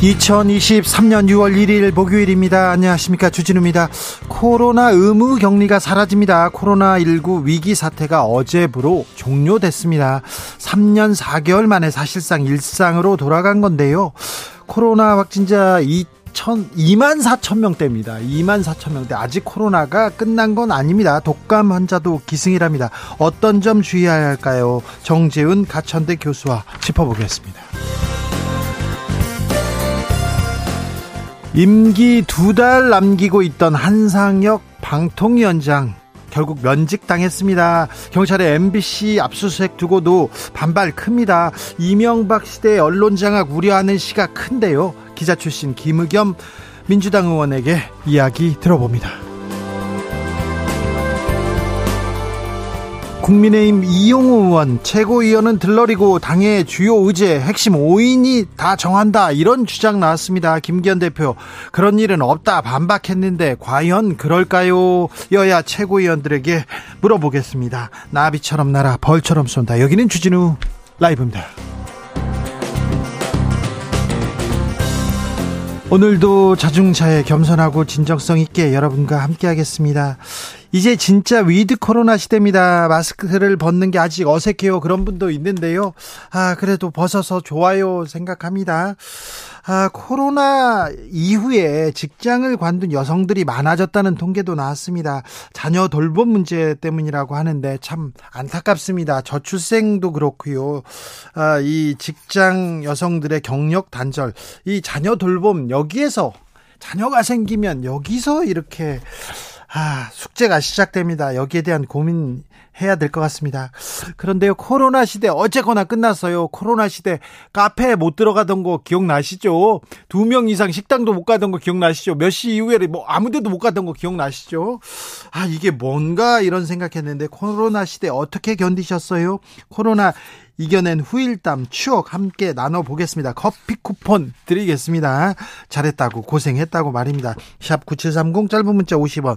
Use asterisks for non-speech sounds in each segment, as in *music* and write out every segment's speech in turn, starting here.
2023년 6월 1일 목요일입니다. 안녕하십니까. 주진우입니다. 코로나 의무 격리가 사라집니다. 코로나19 위기 사태가 어제부로 종료됐습니다. 3년 4개월 만에 사실상 일상으로 돌아간 건데요. 코로나 확진자 2 2만 4천 명대입니다. 2만 4천 명대. 아직 코로나가 끝난 건 아닙니다. 독감 환자도 기승이랍니다. 어떤 점 주의해야 할까요? 정재훈 가천대 교수와 짚어보겠습니다. 임기 두 달 남기고 있던 한상혁 방통위원장 결국 면직당했습니다. 경찰의 MBC 압수수색 두고도 반발 큽니다. 이명박 시대 언론장악 우려하는 시가 큰데요. 기자 출신 김의겸 민주당 의원에게 이야기 들어봅니다. 국민의힘 이용우 의원 최고위원은 들러리고 당의 주요 의제 핵심 5인이 다 정한다 이런 주장 나왔습니다. 김기현 대표 그런 일은 없다 반박했는데 과연 그럴까요? 여야 최고위원들에게 물어보겠습니다. 나비처럼 날아 벌처럼 쏜다. 여기는 주진우 라이브입니다. 오늘도 자중자애 겸손하고 진정성 있게 여러분과 함께하겠습니다. 이제 진짜 with 코로나 시대입니다. 마스크를 벗는 게 아직 어색해요. 그런 분도 있는데요. 아, 그래도 벗어서 좋아요 생각합니다. 아, 코로나 이후에 직장을 관둔 여성들이 많아졌다는 통계도 나왔습니다. 자녀 돌봄 문제 때문이라고 하는데 참 안타깝습니다. 저출생도 그렇고요. 아, 이 직장 여성들의 경력 단절, 이 자녀 돌봄 여기에서 자녀가 생기면 여기서 이렇게 아, 숙제가 시작됩니다. 여기에 대한 고민 해야 될 것 같습니다. 그런데요, 코로나 시대 어쨌거나 끝났어요. 코로나 시대 카페에 못 들어가던 거 기억나시죠? 두 명 이상 식당도 못 가던 거 기억나시죠? 몇 시 이후에 뭐 아무데도 못 가던 거 기억나시죠? 아, 이게 뭔가 이런 생각했는데 코로나 시대 어떻게 견디셨어요? 코로나 이겨낸 후일담 추억 함께 나눠보겠습니다. 커피 쿠폰 드리겠습니다. 잘했다고 고생했다고 말입니다. 샵 9730 짧은 문자 50원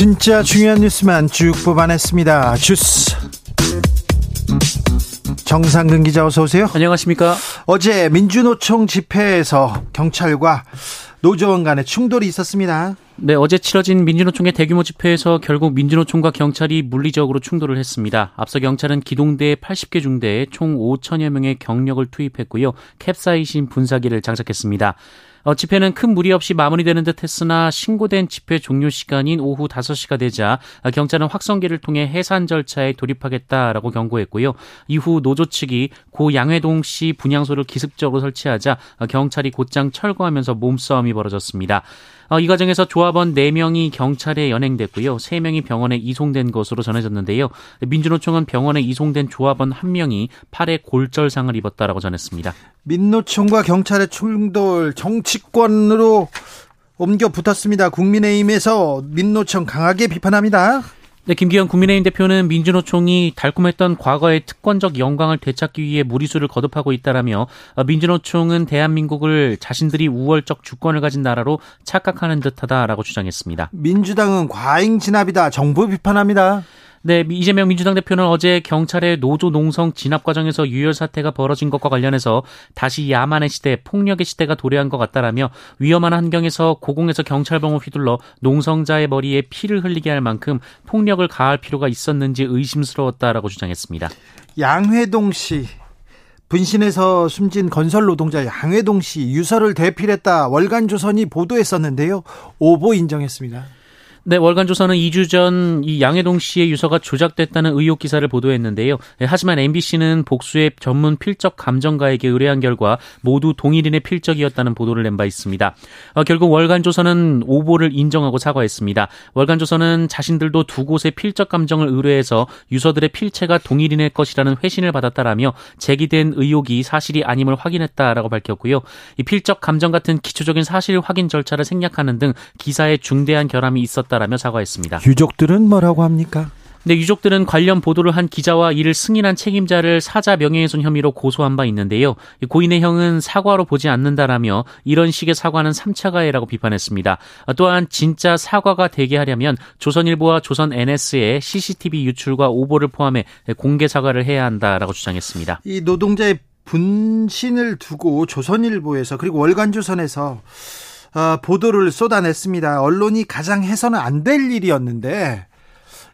진짜 중요한 뉴스만 쭉 뽑아냈습니다. 주스. 정상근 기자 어서 오세요. 안녕하십니까. 어제 민주노총 집회에서 경찰과 노조원 간의 충돌이 있었습니다. 네, 어제 치러진 민주노총의 대규모 집회에서 결국 민주노총과 경찰이 물리적으로 충돌을 했습니다. 앞서 경찰은 기동대 80개 중대에 총 5천여 명의 경력을 투입했고요. 캡사이신 분사기를 장착했습니다. 어, 집회는 큰 무리 없이 마무리되는 듯 했으나 신고된 집회 종료 시간인 오후 5시가 되자 경찰은 확성기를 통해 해산 절차에 돌입하겠다라고 경고했고요. 이후 노조 측이 고 양회동 씨 분향소를 기습적으로 설치하자 경찰이 곧장 철거하면서 몸싸움이 벌어졌습니다. 어, 이 과정에서 조합원 4명이 경찰에 연행됐고요. 3명이 병원에 이송된 것으로 전해졌는데요. 민주노총은 병원에 이송된 조합원 1명이 팔에 골절상을 입었다라고 전했습니다. 민노총과 경찰의 충돌 정치권으로 옮겨 붙었습니다. 국민의힘에서 민노총 강하게 비판합니다. 네, 김기현 국민의힘 대표는 민주노총이 달콤했던 과거의 특권적 영광을 되찾기 위해 무리수를 거듭하고 있다라며 어, 민주노총은 대한민국을 자신들이 우월적 주권을 가진 나라로 착각하는 듯하다라고 주장했습니다. 민주당은 과잉 진압이다. 정부 비판합니다. 네, 이재명 민주당 대표는 어제 경찰의 노조 농성 진압 과정에서 유혈 사태가 벌어진 것과 관련해서 다시 야만의 시대, 폭력의 시대가 도래한 것 같다라며 위험한 환경에서 고공에서 경찰봉을 휘둘러 농성자의 머리에 피를 흘리게 할 만큼 폭력을 가할 필요가 있었는지 의심스러웠다라고 주장했습니다. 양회동 씨 분신에서 숨진 건설 노동자 양회동 씨 유서를 대필했다 월간 조선이 보도했었는데요. 오보 인정했습니다. 네, 월간조선은 2주 전 이 양해동 씨의 유서가 조작됐다는 의혹 기사를 보도했는데요. 네, 하지만 MBC는 복수의 전문 필적 감정가에게 의뢰한 결과 모두 동일인의 필적이었다는 보도를 낸 바 있습니다. 어, 결국 월간조선은 오보를 인정하고 사과했습니다. 월간조선은 자신들도 두 곳의 필적 감정을 의뢰해서 유서들의 필체가 동일인의 것이라는 회신을 받았다라며 제기된 의혹이 사실이 아님을 확인했다라고 밝혔고요. 이 필적 감정 같은 기초적인 사실 확인 절차를 생략하는 등 기사에 중대한 결함이 있었다. 있었다라며 사과했습니다. 유족들은 뭐라고 합니까? 네, 유족들은 관련 보도를 한 기자와 이를 승인한 책임자를 사자 명예훼손 혐의로 고소한 바 있는데요. 고인의 형은 사과로 보지 않는다라며 이런 식의 사과는 3차 가해라고 비판했습니다. 또한 진짜 사과가 되게 하려면 조선일보와 조선 NS의 CCTV 유출과 오보를 포함해 공개 사과를 해야 한다라고 주장했습니다. 이 노동자의 분신을 두고 조선일보에서 그리고 월간조선에서 어, 보도를 쏟아냈습니다. 언론이 가장 해서는 안 될 일이었는데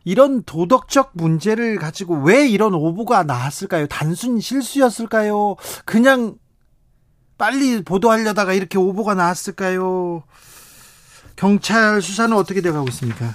이런 도덕적 문제를 가지고 왜 이런 오보가 나왔을까요? 단순 실수였을까요? 그냥 빨리 보도하려다가 이렇게 오보가 나왔을까요? 경찰 수사는 어떻게 돼가고 있습니까?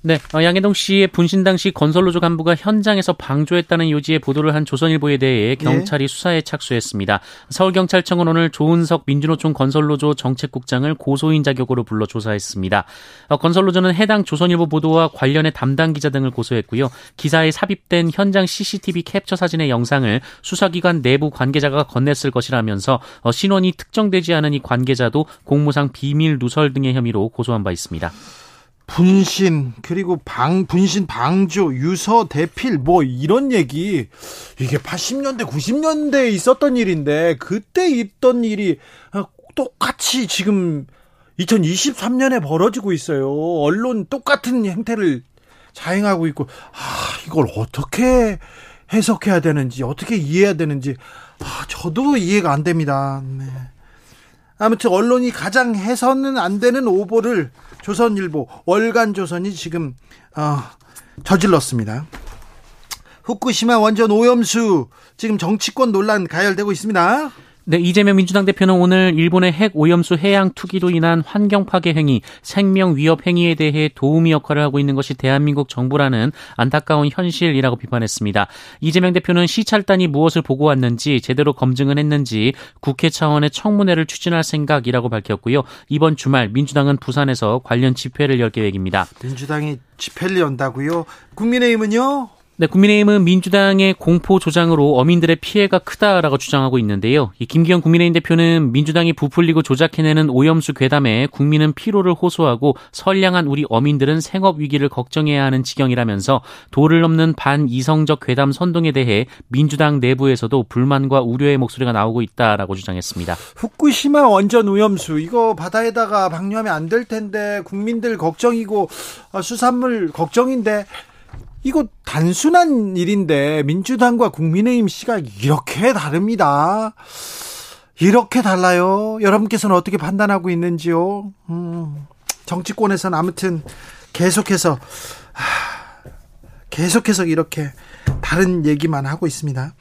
네, 어, 양해동 씨의 분신 당시 건설노조 간부가 현장에서 방조했다는 요지의 보도를 한 조선일보에 대해 예. 경찰이 네. 수사에 착수했습니다. 서울경찰청은 오늘 조은석 민주노총 건설노조 정책국장을 고소인 자격으로 불러 조사했습니다. 어, 건설노조는 해당 조선일보 보도와 관련해 담당 기자 등을 고소했고요. 기사에 삽입된 현장 CCTV 캡처 사진의 영상을 수사기관 내부 관계자가 건넸을 것이라면서 어, 신원이 특정되지 않은 이 관계자도 공무상 비밀 누설 등의 혐의로 고소한 바 있습니다. 분신 그리고 방 분신 방조 유서 대필 뭐 이런 얘기 이게 80년대 90년대에 있었던 일인데 그때 있던 일이 똑같이 지금 2023년에 벌어지고 있어요. 언론 똑같은 행태를 자행하고 있고 아 이걸 어떻게 해석해야 되는지 어떻게 이해해야 되는지 아 저도 이해가 안 됩니다. 네. 아무튼 언론이 가장 해서는 안 되는 오보를 조선일보, 월간 조선이 지금 어, 저질렀습니다. 후쿠시마 원전 오염수 지금 정치권 논란 가열되고 있습니다. 네, 이재명 민주당 대표는 오늘 일본의 핵 오염수 해양 투기로 인한 환경 파괴 행위, 생명 위협 행위에 대해 도우미 역할을 하고 있는 것이 대한민국 정부라는 안타까운 현실이라고 비판했습니다. 이재명 대표는 시찰단이 무엇을 보고 왔는지 제대로 검증은 했는지 국회 차원의 청문회를 추진할 생각이라고 밝혔고요. 이번 주말 민주당은 부산에서 관련 집회를 열 계획입니다. 민주당이 집회를 연다고요? 국민의힘은요? 네, 국민의힘은 민주당의 공포 조장으로 어민들의 피해가 크다라고 주장하고 있는데요. 이 김기현 국민의힘 대표는 민주당이 부풀리고 조작해내는 오염수 괴담에 국민은 피로를 호소하고 선량한 우리 어민들은 생업 위기를 걱정해야 하는 지경이라면서 도를 넘는 반이성적 괴담 선동에 대해 민주당 내부에서도 불만과 우려의 목소리가 나오고 있다라고 주장했습니다. 후쿠시마 원전 오염수 이거 바다에다가 방류하면 안 될 텐데 국민들 걱정이고 어, 수산물 걱정인데 이거 단순한 일인데 민주당과 국민의힘 씨가 이렇게 다릅니다. 이렇게 달라요. 여러분께서는 어떻게 판단하고 있는지요? 음, 정치권에서는 아무튼 계속해서 하, 계속해서 이렇게 다른 얘기만 하고 있습니다.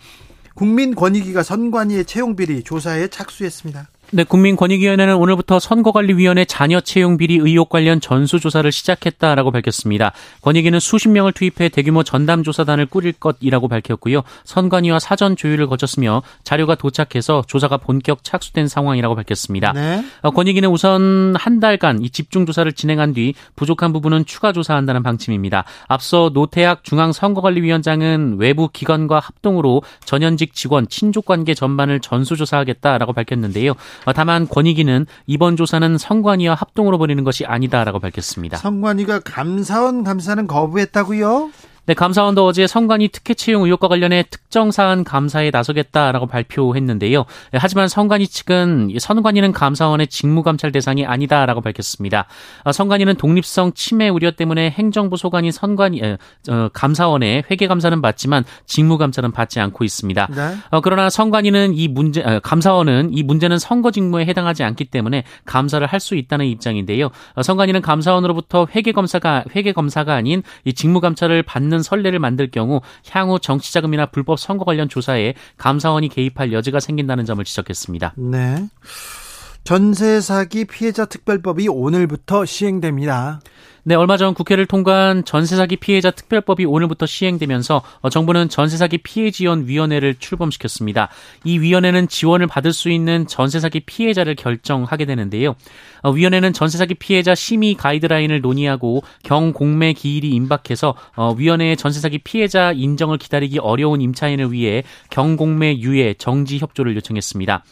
국민권익위가 선관위의 채용 비리 조사에 착수했습니다. 네, 국민권익위원회는 오늘부터 선거관리위원회 자녀 채용 비리 의혹 관련 전수조사를 시작했다라고 밝혔습니다. 권익위는 수십 명을 투입해 대규모 전담조사단을 꾸릴 것이라고 밝혔고요. 선관위와 사전 조율을 거쳤으며 자료가 도착해서 조사가 본격 착수된 상황이라고 밝혔습니다. 네. 어, 권익위는 우선 한 달간 이 집중조사를 진행한 뒤 부족한 부분은 추가 조사한다는 방침입니다. 앞서 노태학 중앙선거관리위원장은 외부 기관과 합동으로 전현직 직원 친족관계 전반을 전수조사하겠다라고 밝혔는데요. 어, 다만 권익위는 이번 조사는 성관위와 합동으로 벌이는 것이 아니다라고 밝혔습니다. 성관위가 감사원 감사는 거부했다고요? 네, 감사원도 어제 선관위 특혜 채용 의혹과 관련해 특정 사안 감사에 나서겠다라고 발표했는데요. 네, 하지만 선관위 측은 선관위는 감사원의 직무 감찰 대상이 아니다라고 밝혔습니다. 어, 선관위는 독립성 침해 우려 때문에 행정부 소관인 선관위 어, 감사원의 회계 감사는 받지만 직무 감찰은 받지 않고 있습니다. 네. 어, 그러나 선관위는 이 문제 어, 감사원은 이 문제는 선거 직무에 해당하지 않기 때문에 감사를 할 수 있다는 입장인데요. 어, 선관위는 감사원으로부터 회계 검사가 회계 검사가 아닌 이 직무 감찰을 받는 선례를 만들 경우 향후 정치 자금이나 불법 선거 관련 조사에 감사원이 개입할 여지가 생긴다는 점을 지적했습니다. 네. 전세 사기 피해자 특별법이 오늘부터 시행됩니다. 네, 얼마 전 국회를 통과한 전세사기 피해자 특별법이 오늘부터 시행되면서 어, 정부는 전세사기 피해 지원 위원회를 출범시켰습니다. 이 위원회는 지원을 받을 수 있는 전세사기 피해자를 결정하게 되는데요. 어, 위원회는 전세사기 피해자 심의 가이드라인을 논의하고 경공매 기일이 임박해서 어, 위원회의 전세사기 피해자 인정을 기다리기 어려운 임차인을 위해 경공매 유예 정지 협조를 요청했습니다.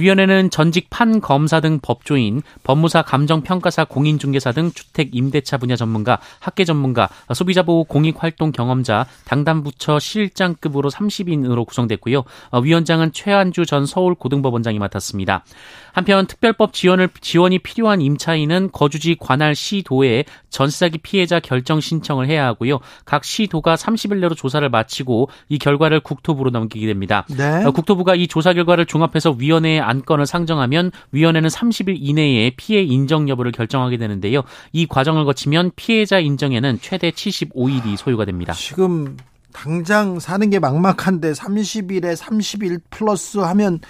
위원회는 전직 판 검사 등 법조인, 법무사 감정평가사 공인중개사 등 주택 임대차 분야 전문가, 학계 전문가, 소비자 보호 공익 활동 경험자, 당담부처 실장급으로 30인으로 구성됐고요. 위원장은 최한주 전 서울고등법원장이 맡았습니다. 한편 특별법 지원을 지원이 필요한 임차인은 거주지 관할 시도에 전세사기 피해자 결정 신청을 해야 하고요. 각 시도가 30일 내로 조사를 마치고 이 결과를 국토부로 넘기게 됩니다. 네. 국토부가 이 조사 결과를 종합해서 위원회 에 안건을 상정하면 위원회는 30일 이내에 피해 인정 여부를 결정하게 되는데요. 이 과정을 거치면 피해자 인정에는 최대 75일이 소요가 됩니다. 지금 당장 사는 게 막막한데 30일에 30일 플러스 하면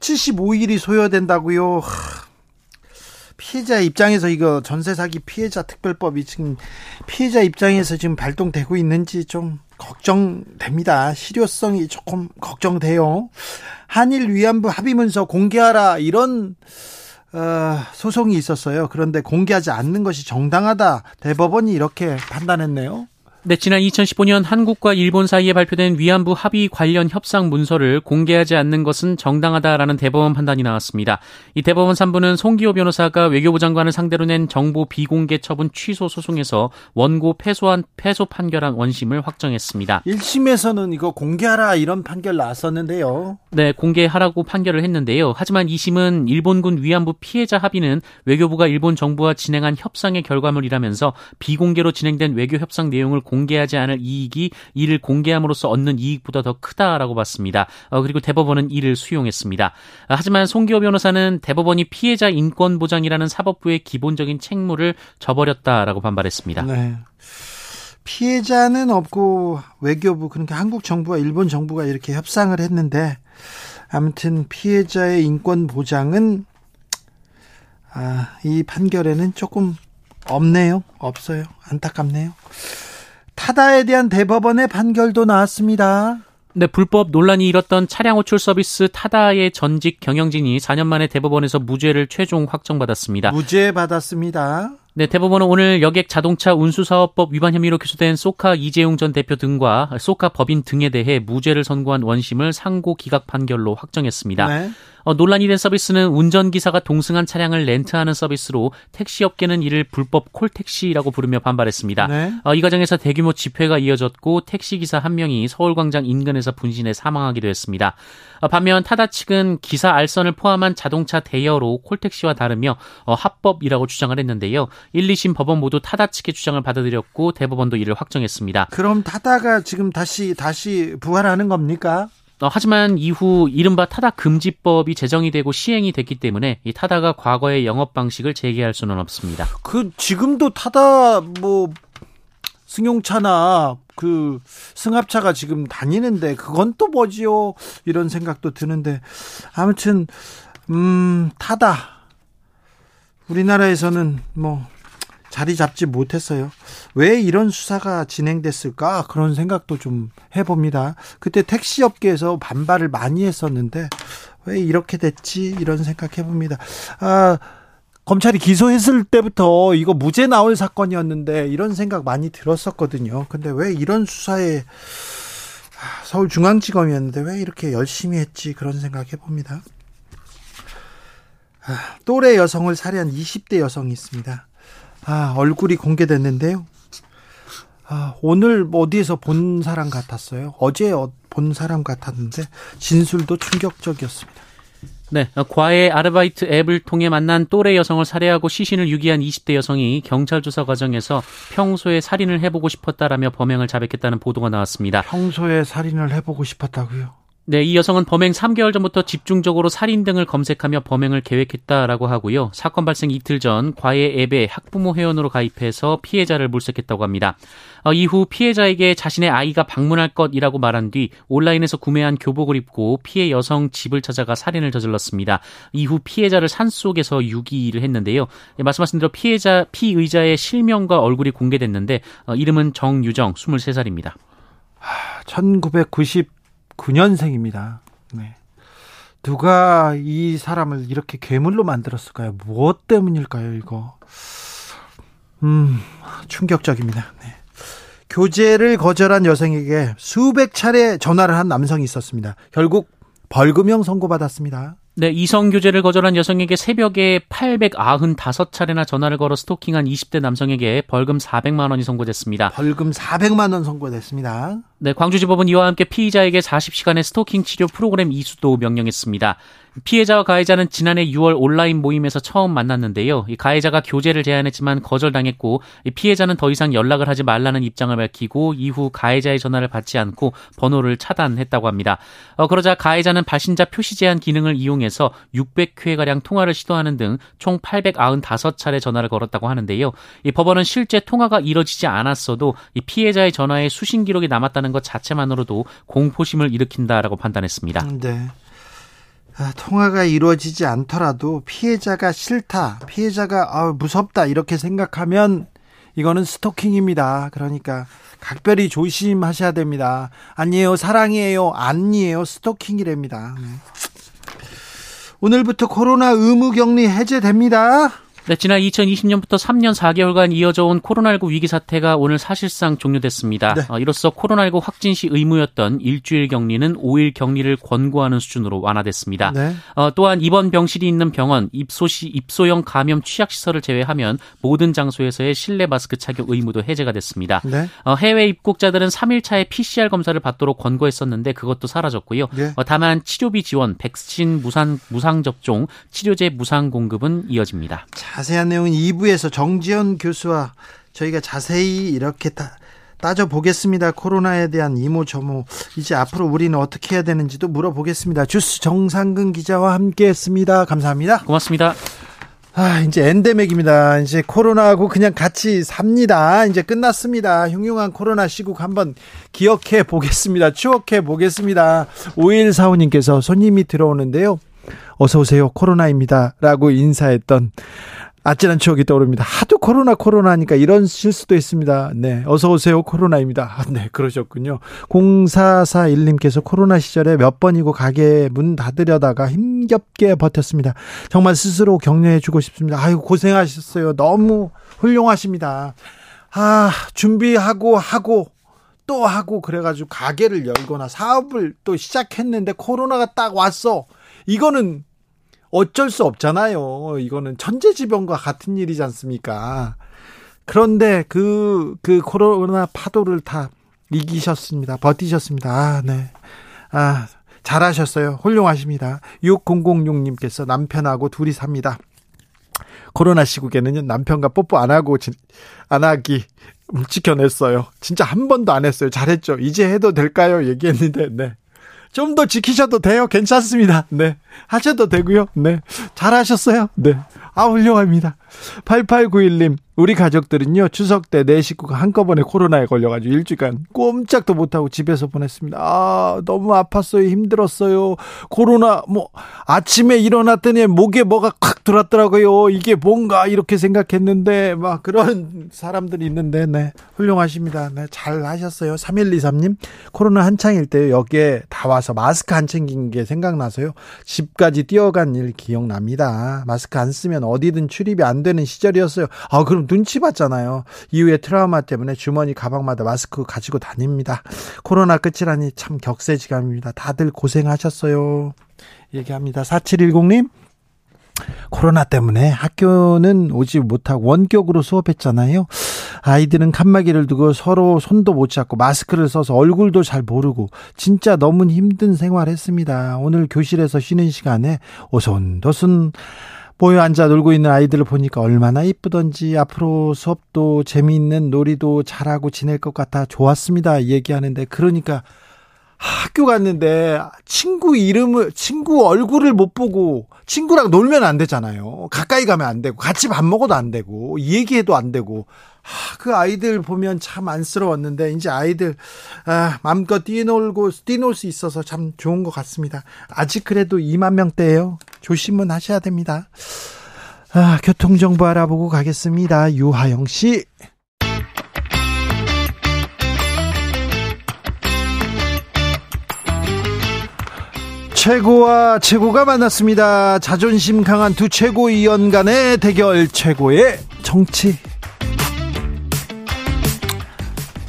75일이 소요된다고요. 피해자 입장에서 이거 전세 사기 피해자 특별법이 지금 피해자 입장에서 지금 발동되고 있는지 좀 걱정됩니다. 실효성이 조금 걱정돼요. 한일 위안부 합의문서 공개하라 이런 어, 소송이 있었어요. 그런데 공개하지 않는 것이 정당하다. 대법원이 이렇게 판단했네요. 네, 지난 2015년 한국과 일본 사이에 발표된 위안부 합의 관련 협상 문서를 공개하지 않는 것은 정당하다라는 대법원 판단이 나왔습니다. 이 대법원 3부는 송기호 변호사가 외교부 장관을 상대로 낸 정보 비공개 처분 취소 소송에서 원고 패소한 패소 판결한 원심을 확정했습니다. 1심에서는 이거 공개하라 이런 판결 나왔었는데요. 네, 공개하라고 판결을 했는데요. 하지만 2심은 일본군 위안부 피해자 합의는 외교부가 일본 정부와 진행한 협상의 결과물이라면서 비공개로 진행된 외교 협상 내용을 공개하지 않을 이익이 이를 공개함으로써 얻는 이익보다 더 크다라고 봤습니다. 어, 그리고 대법원은 이를 수용했습니다. 어, 하지만 송기호 변호사는 대법원이 피해자 인권 보장이라는 사법부의 기본적인 책무를 저버렸다라고 반발했습니다. 네. 피해자는 없고 외교부 그러니까 한국 정부와 일본 정부가 이렇게 협상을 했는데 아무튼 피해자의 인권 보장은 아, 이 판결에는 조금 없네요. 없어요. 안타깝네요. 타다에 대한 대법원의 판결도 나왔습니다. 네, 불법 논란이 일었던 차량 호출 서비스 타다의 전직 경영진이 4년 만에 대법원에서 무죄를 최종 확정받았습니다. 무죄 받았습니다. 네, 대법원은 오늘 여객 자동차 운수사업법 위반 혐의로 기소된 소카 이재용 전 대표 등과 소카 법인 등에 대해 무죄를 선고한 원심을 상고 기각 판결로 확정했습니다. 네. 어, 논란이 된 서비스는 운전기사가 동승한 차량을 렌트하는 서비스로 택시업계는 이를 불법 콜택시라고 부르며 반발했습니다. 네. 어, 이 과정에서 대규모 집회가 이어졌고 택시기사 한 명이 서울광장 인근에서 분신해 사망하기도 했습니다. 어, 반면 타다 측은 기사 알선을 포함한 자동차 대여로 콜택시와 다르며 어, 합법이라고 주장을 했는데요. 1, 2심 법원 모두 타다 측의 주장을 받아들였고 대법원도 이를 확정했습니다. 그럼 타다가 지금 다시 다시 부활하는 겁니까? 어, 하지만 이후 이른바 타다 금지법이 제정이 되고 시행이 됐기 때문에 이 타다가 과거의 영업 방식을 재개할 수는 없습니다. 그 지금도 타다 뭐 승용차나 그 승합차가 지금 다니는데 그건 또 뭐지요? 이런 생각도 드는데 아무튼 음 타다 우리나라에서는 뭐 자리 잡지 못했어요. 왜 이런 수사가 진행됐을까? 그런 생각도 좀 해봅니다. 그때 택시 업계에서 반발을 많이 했었는데 왜 이렇게 됐지? 이런 생각 해봅니다. 아, 검찰이 기소했을 때부터 이거 무죄 나올 사건이었는데 이런 생각 많이 들었었거든요. 근데 왜 이런 수사에 아, 서울중앙지검이었는데 왜 이렇게 열심히 했지? 그런 생각 해봅니다. 아, 또래 여성을 살해한 20대 여성이 있습니다. 아, 얼굴이 공개됐는데요. 아, 오늘 어디에서 본 사람 같았어요? 어제 어, 본 사람 같았는데 진술도 충격적이었습니다. 네, 과외 아르바이트 앱을 통해 만난 또래 여성을 살해하고 시신을 유기한 20대 여성이 경찰 조사 과정에서 평소에 살인을 해보고 싶었다라며 범행을 자백했다는 보도가 나왔습니다. 평소에 살인을 해보고 싶었다고요? 네, 이 여성은 범행 3개월 전부터 집중적으로 살인 등을 검색하며 범행을 계획했다라고 하고요. 사건 발생 이틀 전 과외 앱에 학부모 회원으로 가입해서 피해자를 물색했다고 합니다. 어, 이후 피해자에게 자신의 아이가 방문할 것이라고 말한 뒤 온라인에서 구매한 교복을 입고 피해 여성 집을 찾아가 살인을 저질렀습니다. 이후 피해자를 산속에서 유기를 했는데요. 예, 말씀하신 대로 피해자 피의자의 실명과 얼굴이 공개됐는데 어, 이름은 정유정 23살입니다. 1990 9년생입니다. 네. 누가 이 사람을 이렇게 괴물로 만들었을까요? 무엇 때문일까요, 이거? 음, 충격적입니다. 네. 교제를 거절한 여성에게 수백 차례 전화를 한 남성이 있었습니다. 결국 벌금형 선고받았습니다. 네, 이성 교제를 거절한 여성에게 새벽에 895차례나 전화를 걸어 스토킹한 20대 남성에게 벌금 400만 원이 선고됐습니다. 벌금 400만 원 선고됐습니다. 네, 광주지법은 이와 함께 피의자에게 40시간의 스토킹 치료 프로그램 이수도 명령했습니다. 피해자와 가해자는 지난해 6월 온라인 모임에서 처음 만났는데요. 이 가해자가 교제를 제안했지만 거절당했고 피해자는 더 이상 연락을 하지 말라는 입장을 밝히고 이후 가해자의 전화를 받지 않고 번호를 차단했다고 합니다. 어, 그러자 가해자는 발신자 표시 제한 기능을 이용해서 600회 가량 통화를 시도하는 등 총 895차례 전화를 걸었다고 하는데요. 이 법원은 실제 통화가 이뤄지지 않았어도 이 피해자의 전화에 수신 기록이 남았다는 것 자체만으로도 공포심을 일으킨다라고 판단했습니다. 네. 아, 통화가 이루어지지 않더라도 피해자가 싫다, 피해자가 아, 무섭다 이렇게 생각하면 이거는 스토킹입니다. 그러니까 각별히 조심하셔야 됩니다. 아니에요, 사랑이에요, 아니에요, 스토킹이랍니다. 네. 오늘부터 코로나 의무 격리 해제됩니다. 네, 지난 2020년부터 3년 4개월간 이어져 온 코로나19 위기 사태가 오늘 사실상 종료됐습니다. 네. 어, 이로써 코로나19 확진 시 의무였던 일주일 격리는 5일 격리를 권고하는 수준으로 완화됐습니다. 네. 어, 또한 입원 병실이 있는 병원, 입소시, 입소형 감염 취약 시설을 제외하면 모든 장소에서의 실내 마스크 착용 의무도 해제가 됐습니다. 네. 어, 해외 입국자들은 3일 차에 PCR 검사를 받도록 권고했었는데 그것도 사라졌고요. 네. 어, 다만 치료비 지원, 백신 무상, 무상 접종, 치료제 무상 공급은 이어집니다. 자 세한 내용은 2부에서 정지현 교수와 저희가 자세히 이렇게 다 따져 보겠습니다. 코로나에 대한 이모저모 이제 앞으로 우리는 어떻게 해야 되는지도 물어보겠습니다. 주스 정상근 기자와 함께했습니다. 감사합니다. 고맙습니다. 아, 이제 엔데믹입니다. 이제 코로나하고 그냥 같이 삽니다. 이제 끝났습니다. 흉흉한 코로나 시국 한번 기억해 보겠습니다. 추억해 보겠습니다. 5145님께서 손님이 들어오는데요. 어서 오세요. 코로나입니다. 라고 인사했던 아찔한 추억이 떠오릅니다. 하도 코로나 코로나니까 이런 실수도 있습니다. 네. 어서 오세요. 코로나입니다. 아, *laughs* 네, 그러셨군요. 0441님께서 코로나 시절에 몇 번이고 가게 문 닫으려다가 힘겹게 버텼습니다. 정말 스스로 격려해 주고 싶습니다. 아유, 고생하셨어요. 너무 훌륭하십니다. 아, 준비하고 하고 또 하고 그래가지고 가게를 열거나 사업을 또 시작했는데 코로나가 딱 왔어. 이거는 어쩔 수 없잖아요. 이거는 천재지변과 같은 일이지 않습니까? 그런데 그, 그 코로나 파도를 다 이기셨습니다. 버티셨습니다. 아, 네. 아, 잘하셨어요. 훌륭하십니다. 6006님께서 남편하고 둘이 삽니다. 코로나 시국에는 남편과 뽀뽀 안 하고, 안 하기 지켜냈어요. 진짜 한 번도 안 했어요. 잘했죠. 이제 해도 될까요? 얘기했는데, 네. 좀 더 지키셔도 돼요. 괜찮습니다. 네. 하셔도 되고요. 네. 잘하셨어요. 네. 아, 훌륭합니다. 8891님, 우리 가족들은요, 추석 때내 식구가 한꺼번에 코로나에 걸려가지고 일주일간 꼼짝도 못하고 집에서 보냈습니다. 아, 너무 아팠어요. 힘들었어요. 코로나, 뭐, 아침에 일어났더니 목에 뭐가 콱 들었더라고요. 이게 뭔가 이렇게 생각했는데, 막 그런 사람들이 있는데, 네. 훌륭하십니다. 네. 잘 하셨어요. 3123님, 코로나 한창일 때 여기에 다 와서 마스크 안 챙긴 게 생각나서요. 집까지 뛰어간 일 기억납니다. 마스크 안 쓰면 어디든 출입이 안 되는 시절이었어요. 아, 그럼 눈치 봤잖아요. 이후에 트라우마 때문에 주머니 가방마다 마스크 가지고 다닙니다. 코로나 끝이라니 참 격세지감입니다. 다들 고생하셨어요. 얘기합니다. 4710님. 코로나 때문에 학교는 오지 못하고 원격으로 수업했잖아요. 아이들은 칸막이를 두고 서로 손도 못 잡고 마스크를 써서 얼굴도 잘 모르고 진짜 너무 힘든 생활했습니다. 오늘 교실에서 쉬는 시간에 오손도손 모여 앉아 놀고 있는 아이들을 보니까 얼마나 이쁘던지 앞으로 수업도 재미있는 놀이도 잘하고 지낼 것 같아 좋았습니다. 얘기하는데 그러니까 학교 갔는데 친구 이름을 친구 얼굴을 못 보고 친구랑 놀면 안 되잖아요. 가까이 가면 안 되고 같이 밥 먹어도 안 되고 얘기해도 안 되고 아, 그 아이들 보면 참 안쓰러웠는데 이제 아이들 아, 마음껏 뛰놀고 뛰놀 수 있어서 참 좋은 것 같습니다. 아직 그래도 2만 명대예요. 조심은 하셔야 됩니다. 아, 교통 정보 알아보고 가겠습니다. 유하영 씨. 최고와 최고가 만났습니다. 자존심 강한 두 최고위원 간의 대결 최고의 정치.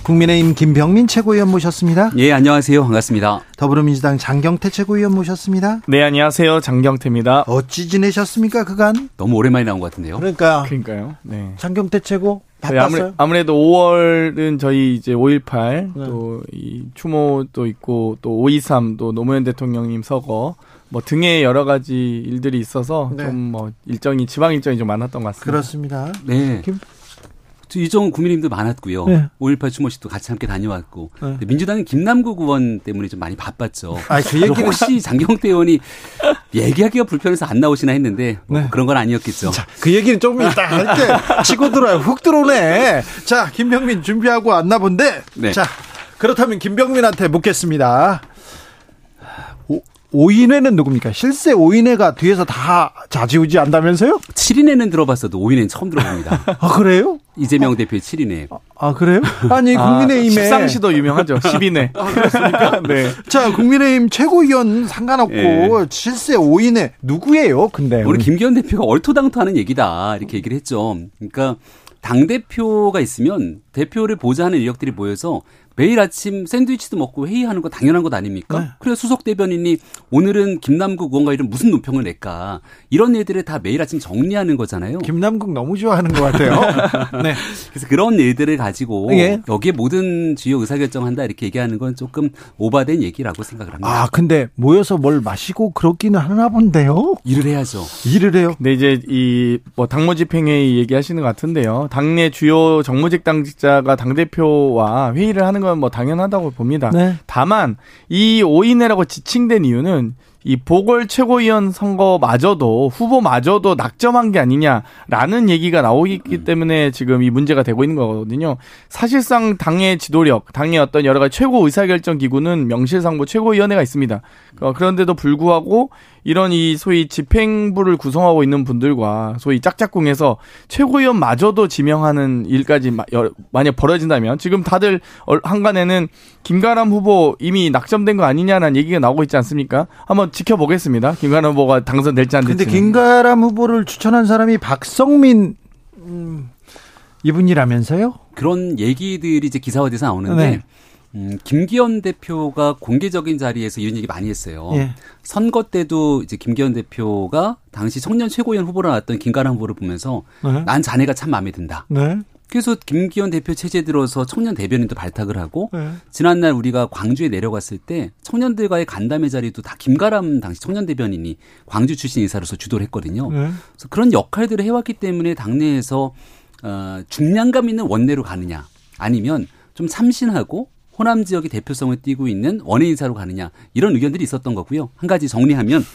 국민의힘 김병민 최고위원 모셨습니다. 예, 안녕하세요. 반갑습니다. 더불어민주당 장경태 최고위원 모셨습니다. 네, 안녕하세요. 장경태입니다. 어찌 지내셨습니다, 그간? 너무 오랜만에 나온 것 같은데요. 그러니까. 그러니까요. 네. 장경태 최고 바빴어요? 아무래, 도 5월은 저희 이제 5.18, 네. 또이 추모도 있고, 또 5.23, 또 노무현 대통령님 서거, 뭐 등의 여러 가지 일들이 있어서 네. 좀뭐 일정이 지방 일정이 좀 많았던 것 같습니다. 그렇습니다. 네. 김... 이정은 국민님도 많았고요. 네. 5.18 추모식도 같이 함께 다녀왔고 네. 민주당은 김남국 의원 때문에 좀 많이 바빴죠. 아, 그 얘기는 혹시 장경태 의원이 얘기하기가 불편해서 안 나오시나 했는데 뭐 네. 그런 건 아니었겠죠. 자, 그 얘기는 조금 이따 *laughs* 할게 치고 들어요. 훅 들어오네. 자, 김병민 준비하고 왔나 본데. 네. 자, 그렇다면 김병민한테 묻겠습니다. 5인회는 누굽니까? 실세 5인회가 뒤에서 다 자지우지 한다면서요? 7인회는 들어봤어도 5인회는 처음 들어봅니다. 아, 그래요? 이재명 대표의 7인회. 아, 아, 그래요? 아니, *laughs* 아, 국민의힘에. 아, 상시도 유명하죠. *laughs* 10인회. 아, 그렇습니까? *laughs* 네. 자, 국민의힘 최고위원 상관없고, 네. 실세 5인회 누구예요, 근데? 우리 김기현 대표가 얼토당토 하는 얘기다. 이렇게 얘기를 했죠. 그러니까, 당대표가 있으면 대표를 보좌하는 인력들이 모여서 매일 아침 샌드위치도 먹고 회의하는 거 당연한 것 아닙니까? 네. 그래 수석 대변인이 오늘은 김남국 의원과 이런 무슨 논평을 낼까 이런 일들을 다 매일 아침 정리하는 거잖아요. 김남국 너무 좋아하는 것 같아요. *laughs* 네. 그래서 그런 일들을 가지고 예. 여기에 모든 주요 의사결정한다 이렇게 얘기하는 건 조금 오바된 얘기라고 생각을 합니다. 아 근데 모여서 뭘 마시고 그렇기는 하나 본데요. 일을 해야죠. 일을 해요. 네 이제 이 뭐 당무집행회의 얘기하시는 것 같은데요. 당내 주요 정무직 당직자가 당 대표와 회의를 하는 건뭐 당연하다고 봅니다. 네. 다만 이 5인회라고 지칭된 이유는 이 보궐 최고위원 선거마저도 후보마저도 낙점한 게 아니냐라는 얘기가 나오기 음. 때문에 지금 이 문제가 되고 있는 거거든요. 사실상 당의 지도력, 당의 어떤 여러 가지 최고 의사결정 기구는 명실상부 최고위원회가 있습니다. 어, 그런데도 불구하고 이런 이 소위 집행부를 구성하고 있는 분들과 소위 짝짝꿍에서 최고위원마저도 지명하는 일까지 만약 벌어진다면 지금 다들 한간에는 김가람 후보 이미 낙점된 거 아니냐는 얘기가 나오고 있지 않습니까? 한번 지켜보겠습니다. 김가람 후보가 당선될지 안 될지. 근데 김가람 후보를 추천한 사람이 박성민 음, 이분이라면서요? 그런 얘기들이 이제 기사화돼서 나오는데 네. 음, 김기현 대표가 공개적인 자리에서 이런 얘기 많이 했어요. 예. 선거 때도 이제 김기현 대표가 당시 청년 최고위원 후보로 나왔던 김가람 후보를 보면서 네. 난 자네가 참 마음에 든다. 네. 그래서 김기현 대표 체제 들어서 청년 대변인도 발탁을 하고 네. 지난날 우리가 광주에 내려갔을 때 청년들과의 간담회 자리도 다 김가람 당시 청년 대변인이 광주 출신 인사로서 주도를 했거든요. 네. 그래서 그런 역할들을 해왔기 때문에 당내에서 어, 중량감 있는 원내로 가느냐 아니면 좀 참신하고 호남 지역의 대표성을 띠고 있는 원외 인사로 가느냐 이런 의견들이 있었던 거고요. 한 가지 정리하면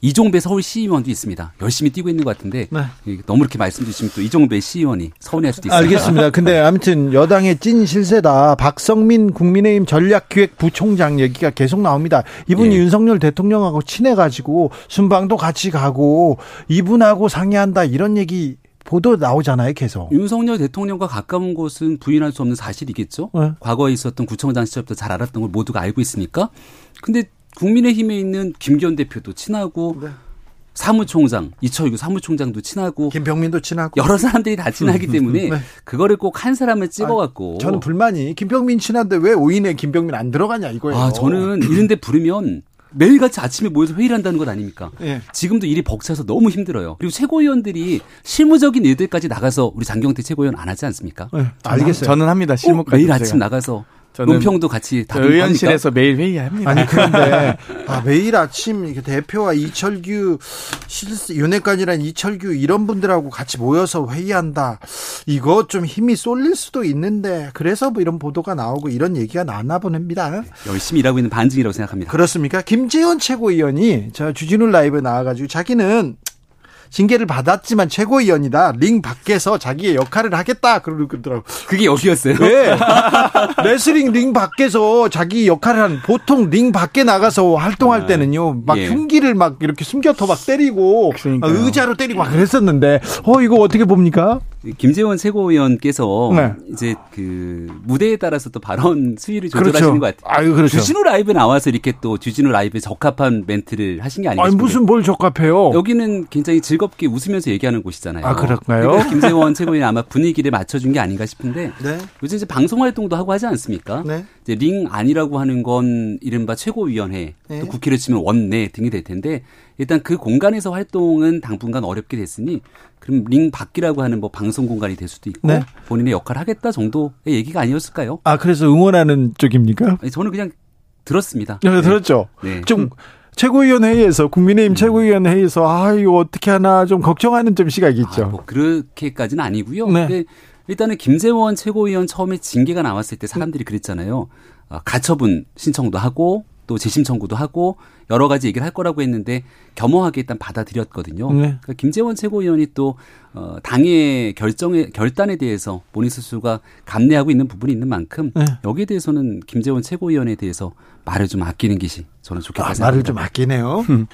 이종배 서울 시의원도 있습니다. 열심히 뛰고 있는 것 같은데 네. 너무 이렇게 말씀 주시면 또 이종배 시의원이 서운해할 수도 있습니다. 알겠습니다. 근데 아무튼 여당의 찐 실세다. 박성민 국민의힘 전략기획부총장 얘기가 계속 나옵니다. 이분이 네. 윤석열 대통령하고 친해가지고 순방도 같이 가고 이분하고 상의한다 이런 얘기 보도 나오잖아요, 계속. 윤석열 대통령과 가까운 곳은 부인할 수 없는 사실이겠죠. 네. 과거에 있었던 구청장 시절부터 잘 알았던 걸 모두가 알고 있으니까. 근데 국민의힘에 있는 김기현 대표도 친하고 네. 사무총장 이철규 사무총장도 친하고 김병민도 친하고 여러 사람들이 다 친하기 때문에 네. 그거를 꼭 한 사람을 찍어갖고 아, 저는 불만이 김병민 친한데 왜 오인에 김병민 안 들어가냐 이거예요. 아 저는 이런데 부르면 매일같이 아침에 모여서 회의를 한다는 것 아닙니까? 네. 지금도 일이 벅차서 너무 힘들어요. 그리고 최고위원들이 실무적인 일들까지 나가서 우리 장경태 최고위원 안 하지 않습니까? 네, 알겠어요. 저는 합니다. 실무까지. 매일 아침 나가서 논평도 같이 다루고 의원실에서 매일 회의합니다. 아니 그런데 *laughs* 아, 매일 아침 대표와 이철규 실세 윤핵관이란 이철규 이런 분들하고 같이 모여서 회의한다. 이거 좀 힘이 쏠릴 수도 있는데 그래서 뭐 이런 보도가 나오고 이런 얘기가 나왔나 봅니다. 열심히 일하고 있는 반증이라고 생각합니다. 그렇습니까? 김재원 최고위원이 저 주진우 라이브에 나와가지고 자기는 징계를 받았지만 최고위원이다. 링 밖에서 자기의 역할을 하겠다. 그러더라고. 그게 여기였어요? 네. *laughs* 레슬링 링 밖에서 자기 역할을 한 보통 링 밖에 나가서 활동할 아, 때는요. 막 예. 흉기를 막 이렇게 숨겨서 막 때리고 그러니까요. 의자로 때리고 막 그랬었는데 어 이거 어떻게 봅니까? 김재원 최고위원께서 네. 이제 그 무대에 따라서 또 발언 수위를 조절하시는 그렇죠. 것 같아요. 아유, 그렇죠. 주진우 라이브 나와서 이렇게 또 주진우 라이브에 적합한 멘트를 하신 게 아니겠습니까? 아니 무슨 뭘 적합해요? 여기는 굉장히 즐겁게 웃으면서 얘기하는 곳이잖아요. 아 그런가요? 그러니까 김재원 최고위원 아마 분위기를 맞춰준 게 아닌가 싶은데 네. 요즘 이제 방송 활동도 하고 하지 않습니까? 네. 이제 링 아니라고 하는 건 이른바 최고위원회 네. 또 국회를 치면 원내 등이 될 텐데 일단 그 공간에서 활동은 당분간 어렵게 됐으니 그럼 링 밖이라고 하는 뭐 방송 공간이 될 수도 있고 네. 본인의 역할을 하겠다 정도의 얘기가 아니었을까요? 아 그래서 응원하는 쪽입니까? 저는 그냥 들었습니다. 네, 들었죠. 네. 좀 최고위원 회의에서 국민의힘 음. 최고위원 회의에서 아 이거 어떻게 하나 좀 걱정하는 좀 시각이 있죠. 아, 뭐 그렇게까지는 아니고요. 네. 근데 일단은 김재원 최고위원 처음에 징계가 나왔을 때 사람들이 그랬잖아요. 아, 가처분 신청도 하고 또 재심 청구도 하고 여러 가지 얘기를 할 거라고 했는데 겸허하게 일단 받아들였거든요. 네. 그러니까 김재원 최고위원이 또 어, 당의 결정에 결단에 대해서 본인 스스로가 감내하고 있는 부분이 있는 만큼 네. 여기에 대해서는 김재원 최고위원에 대해서 말을 좀 아끼는 것이 저는 좋겠다 아, 생각합니다. 말을 좀 아끼네요.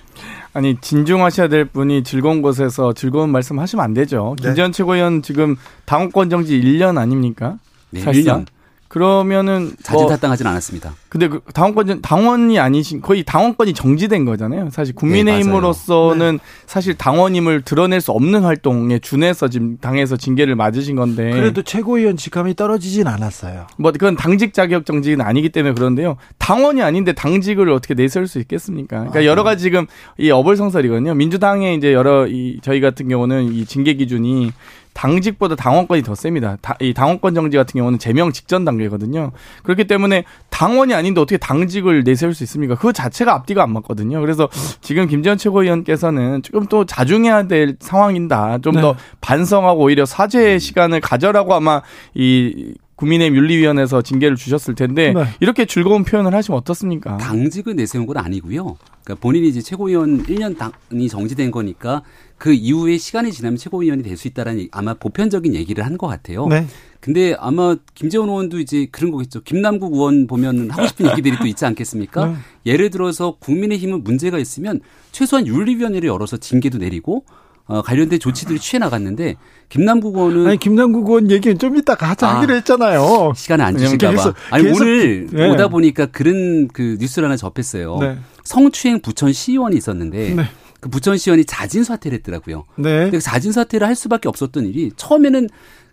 아니 진중하셔야 될 분이 즐거운 곳에서 즐거운 말씀하시면 안 되죠. 네. 김재원 최고위원 지금 당원권 정지 1년 아닙니까? 네, 사실상 1년. 그러면은 뭐 않았습니다. 근데 그 당원권 당원이 아니신 거의 당원권이 정지된 거잖아요. 사실 국민의힘으로서는 네, 사실 당원임을 드러낼 수 없는 활동에 준해서 지금 당에서 징계를 맞으신 건데 그래도 최고위원 직함이 떨어지진 않았어요. 뭐 그건 당직 자격 정직은 아니기 때문에 그런데요. 당원이 아닌데 당직을 어떻게 내세울 수 있겠습니까? 그러니까 아, 여러 가지 지금 이 어불성설이거든요. 민주당의 이제 여러 이 저희 같은 경우는 이 징계 기준이 당직보다 당원권이 더 셉니다. 다, 이 당원권 정지 같은 경우는 제명 직전 단계거든요. 그렇기 때문에 당원이 아닌데 어떻게 당직을 내세울 수 있습니까? 그 자체가 앞뒤가 안 맞거든요. 그래서 지금 김재현 최고위원께서는 조금 또 자중해야 될 상황인다. 좀더 네. 반성하고 오히려 사죄의 시간을 가져라고 아마 이 국민의힘 윤리위원회에서 징계를 주셨을 텐데 네. 이렇게 즐거운 표현을 하시면 어떻습니까? 당직을 내세운 건 아니고요. 그러니까 본인이 이제 최고위원 1년 당이 정지된 거니까 그 이후에 시간이 지나면 최고위원이 될 수 있다라는 아마 보편적인 얘기를 한 것 같아요. 네. 근데 아마 김재원 의원도 이제 그런 거겠죠. 김남국 의원 보면 하고 싶은 얘기들이 또 있지 않겠습니까? 네. 예를 들어서 국민의힘은 문제가 있으면 최소한 윤리위원회를 열어서 징계도 내리고 어, 관련된 조치들이 취해 나갔는데 김남국 의원은 아니 김남국 의원 얘기는 좀 이따가 하자 아, 하기로 했잖아요. 시간을 안 주실까 봐. 아니 계속, 오늘 네. 오다 보니까 그런 그 뉴스를 하나 접했어요. 네. 성추행 부천 시의원이 있었는데 네. 그 부천 시의원이 자진 사퇴를 했더라고요. 네. 근데 자진 사퇴를 할 수밖에 없었던 일이 처음에는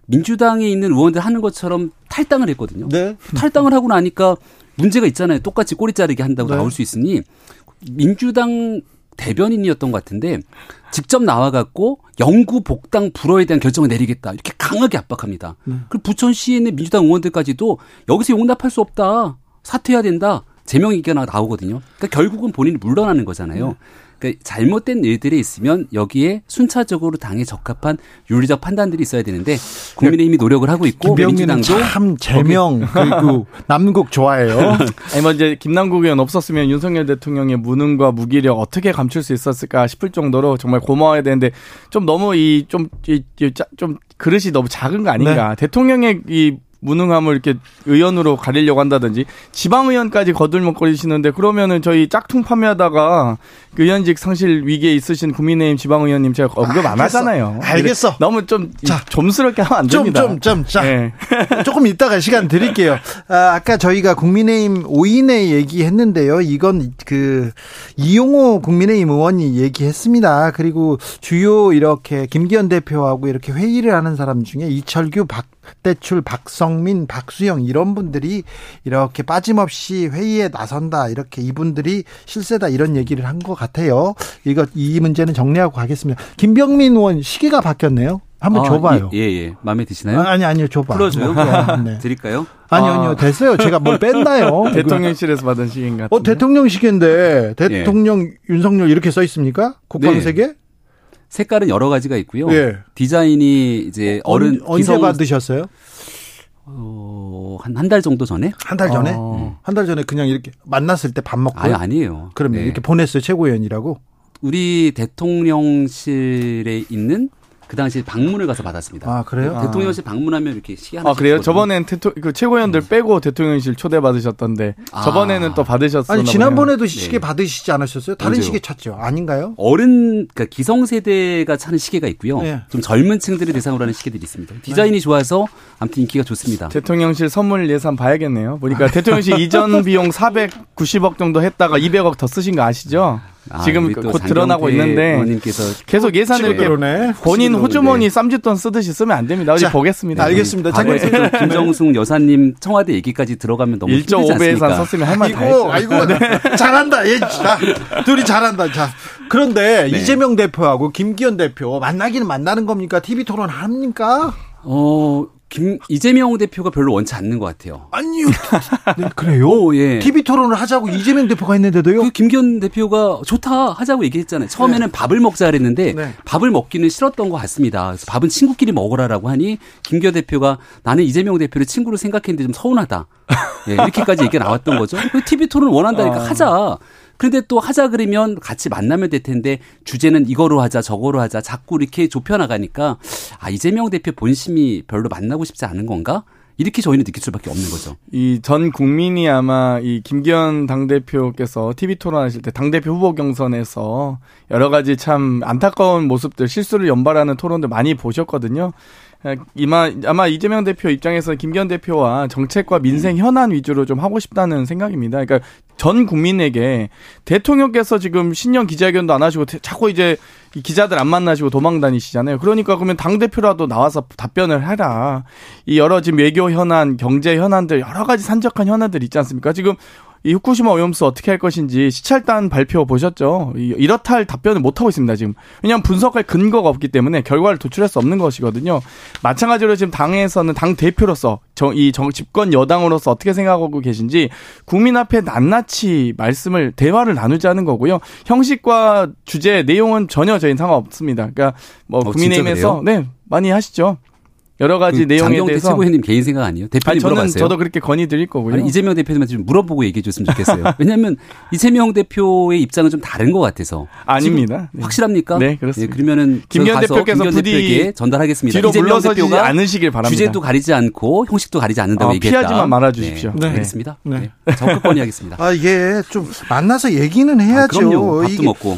민주당에 있는 의원들 하는 것처럼 탈당을 했거든요. 네. 탈당을 하고 나니까 문제가 있잖아요. 똑같이 꼬리 자르게 한다고 네. 나올 수 있으니 민주당 대변인이었던 것 같은데 직접 나와갖고 영구 복당 불허에 대한 결정을 내리겠다 이렇게 강하게 압박합니다. 네. 그리고 부천시에 있는 민주당 의원들까지도 여기서 용납할 수 없다 사퇴해야 된다 제명 의견이 나오거든요. 그러니까 결국은 본인이 물러나는 거잖아요. 네. 그러니까 잘못된 일들이 있으면 여기에 순차적으로 당에 적합한 윤리적 판단들이 있어야 되는데 국민의힘이 노력을 하고 있고 민주당도 참 제명 *laughs* 그리고 남국 좋아해요. *laughs* 아니 뭐 이제 김남국 의원 없었으면 윤석열 대통령의 무능과 무기력 어떻게 감출 수 있었을까 싶을 정도로 정말 고마워야 되는데 좀 너무 이좀이좀 그릇이 너무 작은 거 아닌가? 네. 대통령의 이 무능함을 이렇게 의원으로 가리려고 한다든지 지방의원까지 거들먹거리시는데 그러면은 저희 짝퉁 판매하다가 그 의원직 상실 위기에 있으신 국민의힘 지방의원님 제가 언급 안 하잖아요. 알겠어. 너무 좀 자, 점스럽게 하면 안 됩니다. 좀, 좀, 좀, 자. 네. *laughs* 조금 이따가 시간 드릴게요. 아, 아까 저희가 국민의힘 5인의 얘기했는데요. 이건 그 이용호 국민의힘 의원이 얘기했습니다. 그리고 주요 이렇게 김기현 대표하고 이렇게 회의를 하는 사람 중에 이철규 박 박대출, 박성민, 박수영 이런 분들이 이렇게 빠짐없이 회의에 나선다 이렇게 이분들이 실세다 이런 얘기를 한 것 같아요. 이거 이 문제는 정리하고 가겠습니다. 김병민 의원 시기가 바뀌었네요. 한번 아, 줘봐요. 예, 예, 예. 마음에 드시나요? 아, 니 아니요, 줘봐. 풀어줘요? 네. 드릴까요? 아니요, 아니요, 됐어요. 제가 뭘 뺐나요? 대통령실에서 받은 시기인 가 어, 대통령 시기인데, 대통령 예. 윤석열 이렇게 써 있습니까? 국방세계? 네. 색깔은 여러 가지가 있고요. 예. 디자인이 이제 어른 언제 기성... 받으셨어요? 어, 한, 한 달 정도 전에? 한 달 전에? 어. 한달 전에 그냥 이렇게 만났을 때 밥 먹고? 아니, 아니에요. 그러면 네. 이렇게 보냈어요, 최고위원이라고? 우리 대통령실에 있는 그 당시 방문을 가서 받았습니다. 아 그래요? 네, 대통령실 방문하면 이렇게 시계 하나. 아 그래요? 저번엔 대통 그 최고위원들 음. 빼고 대통령실 초대 받으셨던데 아. 저번에는 또 받으셨어요. 아니 지난번에도 시계 네. 받으시지 않으셨어요? 다른 언제요? 시계 찾죠? 아닌가요? 어른 그러니까 기성 세대가 차는 시계가 있고요. 네. 좀 젊은 층들을 대상으로 하는 시계들이 있습니다. 디자인이 네. 좋아서 아무튼 인기가 좋습니다. 대통령실 선물 예산 봐야겠네요. 보니까 대통령실 이전 비용 490억 정도 했다가 200억 더 쓰신 거 아시죠? 아, 지금 곧 드러나고 있는데 계속 예산을 이렇게 본인 호주머니 쌈짓돈 쓰듯이 쓰면 안 됩니다. 어디 보겠습니다. 알겠습니다. 자, 김정숙 여사님 청와대 얘기까지 들어가면 너무 1.5배 예산 썼으면 할 말 다 했죠. 아이고, 네. 잘한다. 예, 자, 둘이 잘한다. 자, 그런데 네. 이재명 대표하고 김기현 대표 만나기는 만나는 겁니까? TV 토론 합니까? 어, 김 이재명 대표가 별로 원치 않는 것 같아요. 아니요. *laughs* 네, 그래요? 오, 예. TV 토론을 하자고 이재명 대표가 했는데도요? 그 김기현 대표가 좋다 하자고 얘기했잖아요. 처음에는 네. 밥을 먹자 그랬는데 네. 밥을 먹기는 싫었던 것 같습니다. 그래서 밥은 친구끼리 먹으라라고 하니 김기현 대표가 나는 이재명 대표를 친구로 생각했는데 좀 서운하다. 예, 이렇게까지 얘기가 나왔던 거죠. TV 토론 원한다니까 아. 하자. 그런데 또 하자 그러면 같이 만나면 될 텐데 주제는 이거로 하자 저거로 하자 자꾸 이렇게 좁혀 나가니까 아 이재명 대표 본심이 별로 만나고 싶지 않은 건가? 이렇게 저희는 느낄 수밖에 없는 거죠. 이 전 국민이 아마 이 김기현 당대표께서 TV 토론하실 때 당대표 후보 경선에서 여러 가지 참 안타까운 모습들 실수를 연발하는 토론들 많이 보셨거든요. 이마 아마 이재명 대표 입장에서 김기현 대표와 정책과 민생 현안 위주로 좀 하고 싶다는 생각입니다. 그러니까 전 국민에게 대통령께서 지금 신년 기자회견도 안 하시고 자꾸 이제 기자들 안 만나시고 도망 다니시잖아요. 그러니까 그러면 당 대표라도 나와서 답변을 해라. 이 여러 지금 외교 현안, 경제 현안들 여러 가지 산적한 현안들 있지 않습니까? 지금 이 후쿠시마 오염수 어떻게 할 것인지 시찰단 발표 보셨죠? 이렇다 할 답변을 못 하고 있습니다 지금. 왜냐하면 분석할 근거가 없기 때문에 결과를 도출할 수 없는 것이거든요. 마찬가지로 지금 당에서는 당 대표로서 이 집권 여당으로서 어떻게 생각하고 계신지 국민 앞에 낱낱이 말씀을 대화를 나누자는 거고요. 형식과 주제 내용은 전혀 저희는 상관없습니다. 그러니까 뭐 어, 국민의힘에서 네 많이 하시죠. 여러 가지 그 내용에 대해서 최고위원님 개인 생각 아니에요? 대표님 아니, 저는 물어봤어요. 저도 그렇게 건의 드릴 거고요. 아니, 이재명 대표님한테 좀 물어보고 얘기해 줬으면 좋겠어요. *laughs* 왜냐하면 이재명 대표의 입장은 좀 다른 것 같아서. 아닙니다. 네. 확실합니까? 네, 그렇습니다. 네, 그러면은 김기현 대표께서 김기현 대표에게 전달하겠습니다. 뒤로 물러서지 않으시길 바랍니다. 주제도 가리지 않고 형식도 가리지 않는다고 어, 얘기했다. 피하지만 말아 주십시오. 네, 네. 알겠습니다. 네. 네. 적극 건의하겠습니다. 아, 이게 좀 만나서 얘기는 해야죠. 아, 그럼요. 밥도 이게, 먹고.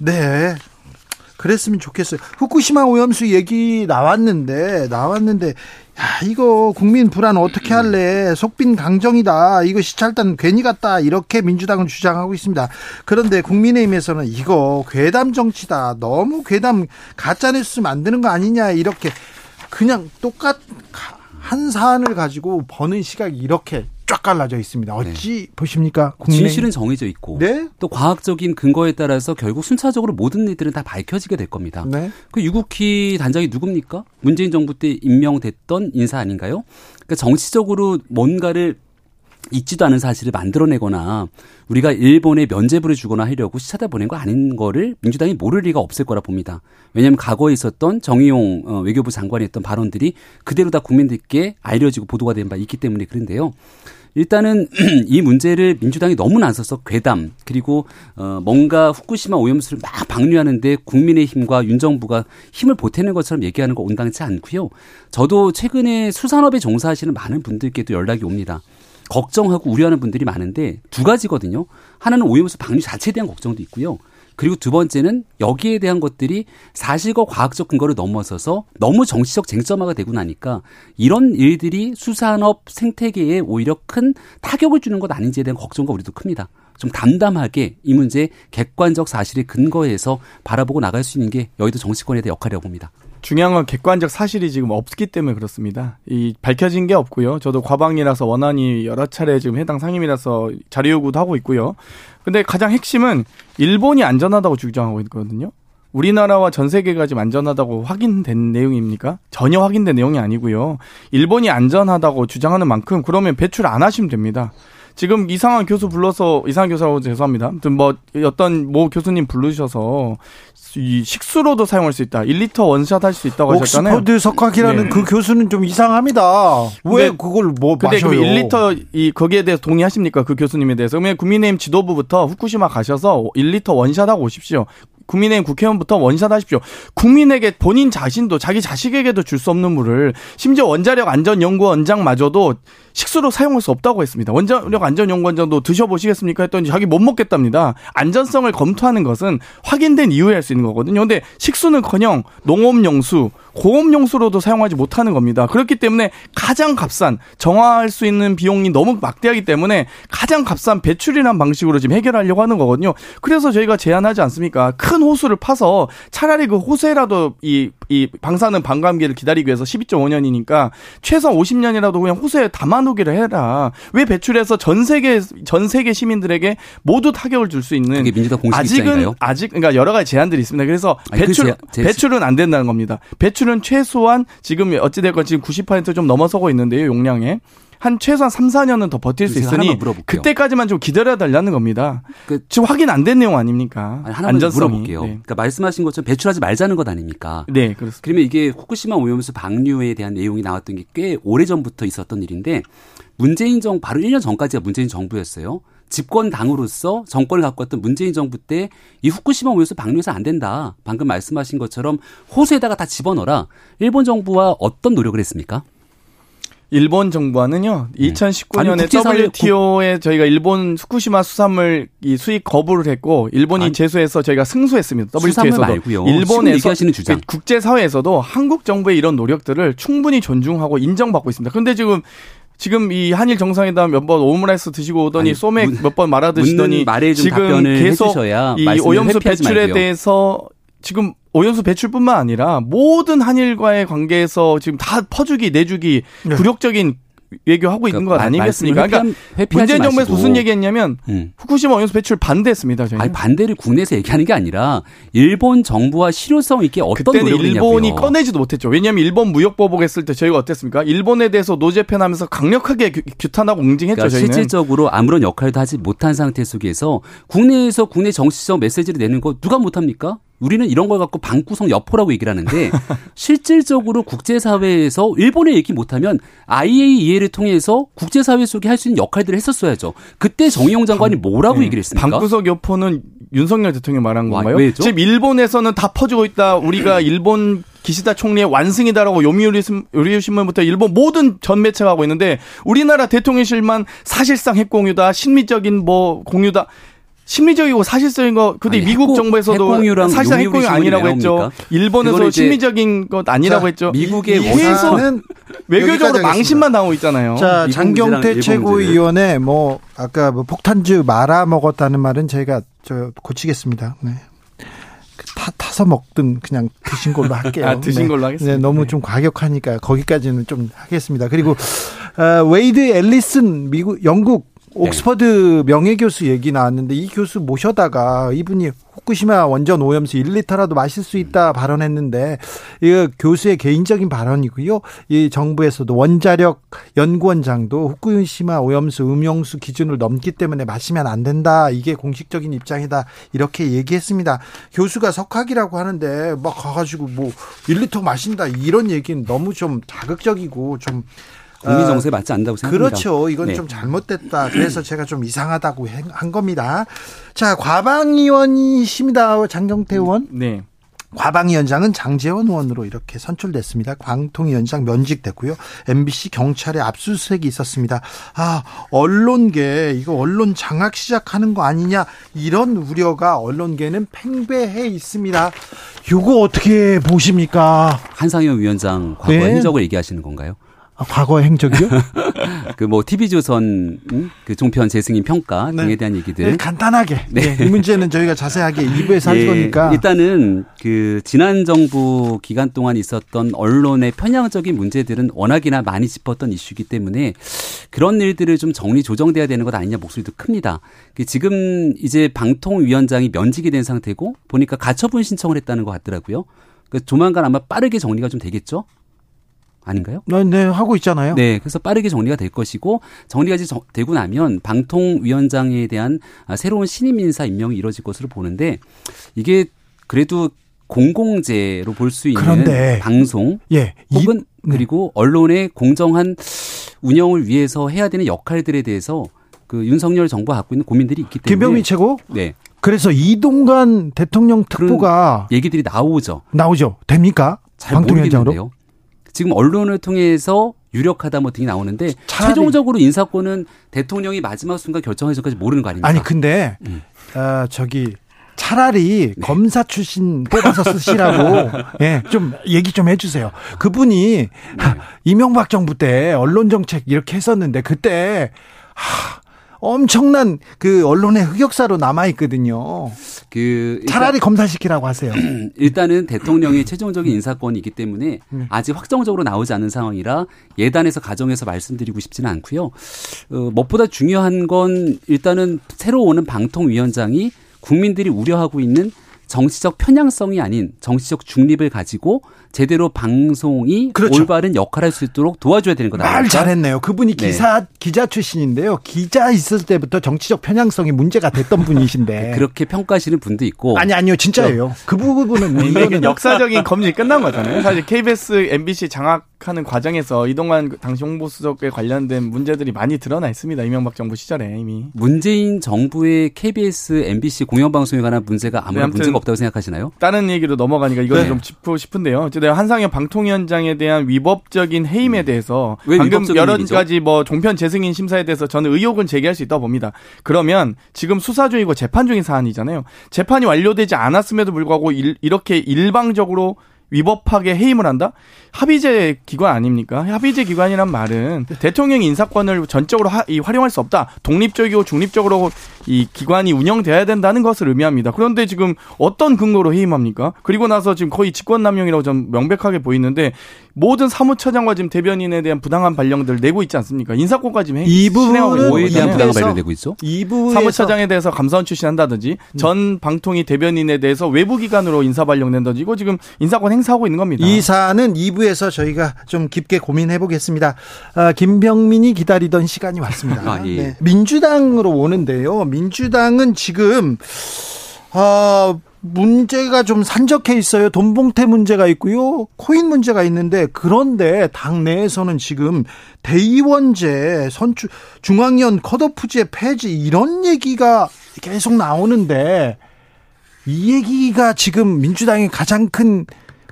네. 그랬으면 좋겠어요. 후쿠시마 오염수 얘기 나왔는데 나왔는데 야 이거 국민 불안 어떻게 할래? 속빈 강정이다. 이거 시찰단 괜히 갔다. 이렇게 민주당은 주장하고 있습니다. 그런데 국민의힘에서는 이거 괴담 정치다. 너무 괴담 가짜 뉴스 만드는 거 아니냐 이렇게 그냥 똑같 한 사안을 가지고 버는 시각이 이렇게 쫙 갈라져 있습니다. 어찌 네. 보십니까? 국민의... 진실은 정해져 있고 네? 또 과학적인 근거에 따라서 결국 순차적으로 모든 일들은 다 밝혀지게 될 겁니다. 네? 그 유국희 단장이 누굽니까? 문재인 정부 때 임명됐던 인사 아닌가요? 그러니까 정치적으로 뭔가를 있지도 않은 사실을 만들어내거나 우리가 일본에 면죄부를 주거나 하려고 시차다 보낸 거 아닌 거를 민주당이 모를 리가 없을 거라 봅니다. 왜냐하면 과거에 있었던 정의용 어, 외교부 장관이 했던 발언들이 그대로 다 국민들께 알려지고 보도가 된 바 있기 때문에 그런데요. 일단은 *clears throat* 이 문제를 민주당이 너무 나서서 괴담 그리고 어 뭔가 후쿠시마 오염수를 막 방류하는데 국민의힘과 윤 정부가 힘을 보태는 것처럼 얘기하는 거 온당치 않고요. 저도 최근에 수산업에 종사하시는 많은 분들께도 연락이 옵니다. 걱정하고 우려하는 분들이 많은데 두 가지거든요. 하나는 오염수 방류 자체에 대한 걱정도 있고요. 그리고 두 번째는 여기에 대한 것들이 사실과 과학적 근거를 넘어서서 너무 정치적 쟁점화가 되고 나니까 이런 일들이 수산업 생태계에 오히려 큰 타격을 주는 것 아닌지에 대한 걱정과 우리도 큽니다. 좀 담담하게 이 문제 객관적 사실에 근거해서 바라보고 나갈 수 있는 게 여의도 정치권에 대한 역할이라고 봅니다. 중요한 건 객관적 사실이 지금 없기 때문에 그렇습니다. 이 밝혀진 게 없고요. 저도 과방이라서 원안이 여러 차례 지금 해당 상임이라서 자료 요구도 하고 있고요. 근데 가장 핵심은 일본이 안전하다고 주장하고 있거든요. 우리나라와 전 세계가 지금 안전하다고 확인된 내용입니까? 전혀 확인된 내용이 아니고요. 일본이 안전하다고 주장하는 만큼 그러면 배출 안 하시면 됩니다. 지금 이상한 교수 불러서 이상한 교수라고 죄송합니다. 아무튼 뭐 어떤 모 교수님 부르셔서 이 식수로도 사용할 수 있다. 1리터 원샷 할 수 있다고 하셨잖아요. 옥스퍼드 석학이라는 네. 그 교수는 좀 이상합니다. 왜 그걸 뭐 근데 마셔요? 1리터 이 거기에 대해서 동의하십니까? 그 교수님에 대해서. 그러면 국민의힘 지도부부터 후쿠시마 가셔서 1리터 원샷 하고 오십시오. 국민의힘 국회의원부터 원샷 하십시오. 국민에게 본인 자신도 자기 자식에게도 줄 수 없는 물을 심지어 원자력 안전연구원장마저도 식수로 사용할 수 없다고 했습니다. 원자력 안전연구원장도 드셔보시겠습니까? 했더니 자기 못 먹겠답니다. 안전성을 검토하는 것은 확인된 이후에 할 수 있는 거거든요. 근데 식수는커녕 농업용수, 고업용수로도 사용하지 못하는 겁니다. 그렇기 때문에 가장 값싼 정화할 수 있는 비용이 너무 막대하기 때문에 가장 값싼 배출이라는 방식으로 지금 해결하려고 하는 거거든요. 그래서 저희가 제안하지 않습니까? 큰 호수를 파서 차라리 그 호수에라도 이, 이 방사능 반감기를 기다리기 위해서 12.5년이니까 최소 50년이라도 그냥 호수에 담아놓기를 해라. 왜 배출해서 전 세계 전 세계 시민들에게 모두 타격을 줄 수 있는 그게 민주당 공식 아직은 입장인가요? 아직 그러니까 여러 가지 제안들이 있습니다. 그래서 아니, 그 배출 그 제, 제, 배출은 안 된다는 겁니다. 배출 매출은 최소한 지금 어찌됐건 지금 90%좀 넘어서고 있는데요, 용량에. 한 최소한 3, 4년은 더 버틸 수 있으니 그때까지만 좀 기다려 달라는 겁니다. 그, 지금 확인 안 된 내용 아닙니까? 아니, 하나만 안전성이. 물어볼게요. 네. 그러니까 말씀하신 것처럼 배출하지 말자는 것 아닙니까? 네, 그렇습니다. 그러면 이게 후쿠시마 오염수 방류에 대한 내용이 나왔던 게 꽤 오래 전부터 있었던 일인데 문재인 정 바로 1년 전까지가 문재인 정부였어요. 집권 당으로서 정권을 갖고 왔던 문재인 정부 때 이 후쿠시마 오염수 방류해서 안 된다. 방금 말씀하신 것처럼 호수에다가 다 집어넣어라. 일본 정부와 어떤 노력을 했습니까? 일본 정부와는요. 2019년에 아니, WTO에 저희가 일본 후쿠시마 수산물 이 수입 거부를 했고 일본이 아니, 제소해서 저희가 승소했습니다. WTO에서도 말고요. 일본에서 주장. 국제 사회에서도 한국 정부의 이런 노력들을 충분히 존중하고 인정받고 있습니다. 그런데 지금 지금 이 한일 정상회담 몇 번 오므라이스 드시고 오더니 소맥 몇 번 말아 드시더니 지금 계속 이 오염수 배출에 말고요. 대해서 지금 오염수 배출뿐만 아니라 모든 한일과의 관계에서 지금 다 퍼주기 내주기 네. 굴욕적인 외교하고 있는 그러니까 것 아니겠습니까? 그러니까 문재인 정부에서 무슨 얘기했냐면 음. 후쿠시마 오염수 배출 반대했습니다. 저희는. 아니 반대를 국내에서 얘기하는 게 아니라 일본 정부와 실효성 있게 어떤 그때는 노력을 일본이. 꺼내지도 못했죠. 왜냐하면 일본 무역 보복했을 때 저희가 어땠습니까? 일본에 대해서 노제 편하면서 강력하게 규탄하고 응징했죠. 그러니까 저희는. 실질적으로 아무런 역할도 하지 못한 상태 속에서 국내에서 국내 정치적 메시지를 내는 거 누가 못합니까? 우리는 이런 걸 갖고 방구석 여포라고 얘기를 하는데 *laughs* 실질적으로 국제사회에서 일본의 얘기 못하면 IAEA를 통해서 국제사회 속에 할 수 있는 역할들을 했었어야죠. 그때 정의용 장관이 뭐라고 네. 얘기를 했습니까? 방구석 여포는 윤석열 대통령 말한 건가요? 와, 지금 일본에서는 다 퍼지고 있다. 우리가 *clears throat* 일본 기시다 총리의 완승이다라고 요미우리 신문부터 일본 모든 전 매체가 하고 있는데 우리나라 대통령실만 사실상 핵공유다, 신미적인 뭐 공유다. 심리적이고 사실적인 거 근데 아니, 미국 핵공, 정부에서도 사실상 핵공유 아니라고 했죠. 일본에서 심리적인 것 아니라고 자, 했죠. 미국의 계속 *laughs* 외교적으로 망신만 나오고 있잖아요. 자 장경태 최고위원회 뭐 아까 뭐 폭탄주 말아 먹었다는 말은 저희가 저 고치겠습니다. 네. 타, 타서 먹든 그냥 드신 걸로 할게요. *laughs* 아, 드신 네. 걸로 하겠습니다. 네, 너무 좀 과격하니까 거기까지는 좀 하겠습니다. 그리고 어, 웨이드 앨리슨 미국 영국 옥스퍼드 명예교수 얘기 나왔는데 이 교수 모셔다가 이분이 후쿠시마 원전 오염수 1리터라도 마실 수 있다 발언했는데 이 교수의 개인적인 발언이고요. 이 정부에서도 원자력 연구원장도 후쿠시마 오염수 음용수 기준을 넘기 때문에 마시면 안 된다. 이게 공식적인 입장이다. 이렇게 얘기했습니다. 교수가 석학이라고 하는데 막 가가지고 뭐 1리터 마신다 이런 얘기는 너무 좀 자극적이고 좀 국민 정서에 어, 맞지 않는다고 생각합니다. 그렇죠. 이건 네. 좀 잘못됐다. 그래서 제가 좀 이상하다고 한 겁니다. 자, 과방위원이십니다. 장경태 의원. 네. 과방위원장은 장재원 의원으로 이렇게 선출됐습니다. 광통위원장 면직됐고요. MBC 경찰의 압수수색이 있었습니다. 아, 언론계 이거 언론 장악 시작하는 거 아니냐 이런 우려가 언론계는 팽배해 있습니다. 이거 어떻게 보십니까? 한상현 위원장 과거 네. 행적을 얘기하시는 건가요? 아, 과거 행적이요? *laughs* 그 뭐 TV조선 음? 그 종편 재승인 평가 등에 네. 대한 얘기들. 네, 간단하게. 네. 네. 이 문제는 저희가 자세하게 2부에서 할 예, 거니까. 일단은 그 지난 정부 기간 동안 있었던 언론의 편향적인 문제들은 워낙이나 많이 짚었던 이슈이기 때문에 그런 일들을 좀 정리 조정돼야 되는 것 아니냐 목소리도 큽니다. 그 지금 이제 방통위원장이 면직이 된 상태고 보니까 가처분 신청을 했다는 것 같더라고요. 그 조만간 아마 빠르게 정리가 좀 되겠죠? 아닌가요? 네, 네, 하고 있잖아요. 네, 그래서 빠르게 정리가 될 것이고 정리가 되고 나면 방통위원장에 대한 아, 새로운 신임 인사 임명이 이뤄질 것으로 보는데 이게 그래도 공공재로 볼 수 있는 그런데, 방송 예, 혹은 이, 네. 그리고 언론의 공정한 운영을 위해서 해야 되는 역할들에 대해서 그 윤석열 정부가 갖고 있는 고민들이 있기 때문에 김병민 최고 네. 그래서 이동관 대통령 특보가 얘기들이 나오죠. 나오죠. 됩니까? 방통위원장으로? 지금 언론을 통해서 유력하다 뭐 등이 나오는데 최종적으로 인사권은 대통령이 마지막 순간 결정해서까지 모르는 거 아닙니까? 아니 근데 음. 어, 저기 차라리 네. 검사 출신 뽑아서 쓰시라고 *laughs* 예, 좀 얘기 좀 해주세요. 그분이 네. 이명박 정부 때 언론 정책 이렇게 했었는데 그때 하, 엄청난 그 언론의 흑역사로 남아 있거든요. 그 차라리 검사시키라고 하세요. *clears throat* 일단은 대통령의 최종적인 인사권이기 때문에 네. 아직 확정적으로 나오지 않은 상황이라 예단에서 가정에서 말씀드리고 싶지는 않고요. 어, 무엇보다 중요한 건 일단은 새로 오는 방통위원장이 국민들이 우려하고 있는 정치적 편향성이 아닌 정치적 중립을 가지고 제대로 방송이 그렇죠. 올바른 역할을 할수 있도록 도와줘야 되는 거다. 말 잘했네요. 그분이 네. 기사 네. 기자 출신인데요. 기자 있을 때부터 정치적 편향성이 문제가 됐던 분이신데 *laughs* 그렇게 평가하시는 분도 있고 아니 아니요 진짜예요. 그 부분은 이거는 역사적인 검증이 끝난 거잖아요. 사실 KBS, MBC 장악 하는 과정에서 이동환 당시 홍보수석에 관련된 문제들이 많이 드러나 있습니다. 이명박 정부 시절에 이미 문재인 정부의 KBS, MBC 공영방송에 관한 문제가 아무런 네, 문제가 없다고 생각하시나요? 다른 얘기로 넘어가니까 이거는 네. 좀 짚고 싶은데요. 내가 한상현 방통위원장에 대한 위법적인 해임에 음. 대해서 방금 여러 얘기죠? 가지 뭐 종편 재승인 심사에 대해서 저는 의혹은 제기할 수 있다고 봅니다. 그러면 지금 수사 중이고 재판 중인 사안이잖아요. 재판이 완료되지 않았음에도 불구하고 일, 이렇게 일방적으로 위법하게 해임을 한다? 합의제 기관 아닙니까? 합의제 기관이란 말은 대통령 인사권을 전적으로 하, 이, 활용할 수 없다. 독립적이고 중립적으로 이 기관이 운영돼야 된다는 것을 의미합니다. 그런데 지금 어떤 근거로 해임합니까? 그리고 나서 지금 거의 직권남용이라고 좀 명백하게 보이는데 모든 사무처장과 지금 대변인에 대한 부당한 발령들 내고 있지 않습니까? 인사권까지 해, 이 부분하고 뭐에 대한 부당한 발령 내고 있죠? 이 사무처장에 대해서 감사원 출신한다든지 음. 전 방통위 대변인에 대해서 외부 기관으로 인사 발령 낸다든지 이거 지금 인사권 행사하고 있는 겁니다. 이 사안은 2부에서 저희가 좀 깊게 고민해 보겠습니다. 아, 김병민이 기다리던 시간이 왔습니다. *laughs* 아, 예. 네. 민주당으로 오는데요. 민주당은 지금 아 문제가 좀 산적해 있어요. 돈봉태 문제가 있고요. 코인 문제가 있는데 그런데 당내에서는 지금 대의원제, 선출 중앙위원 컷오프제 폐지 이런 얘기가 계속 나오는데 이 얘기가 지금 민주당의 가장 큰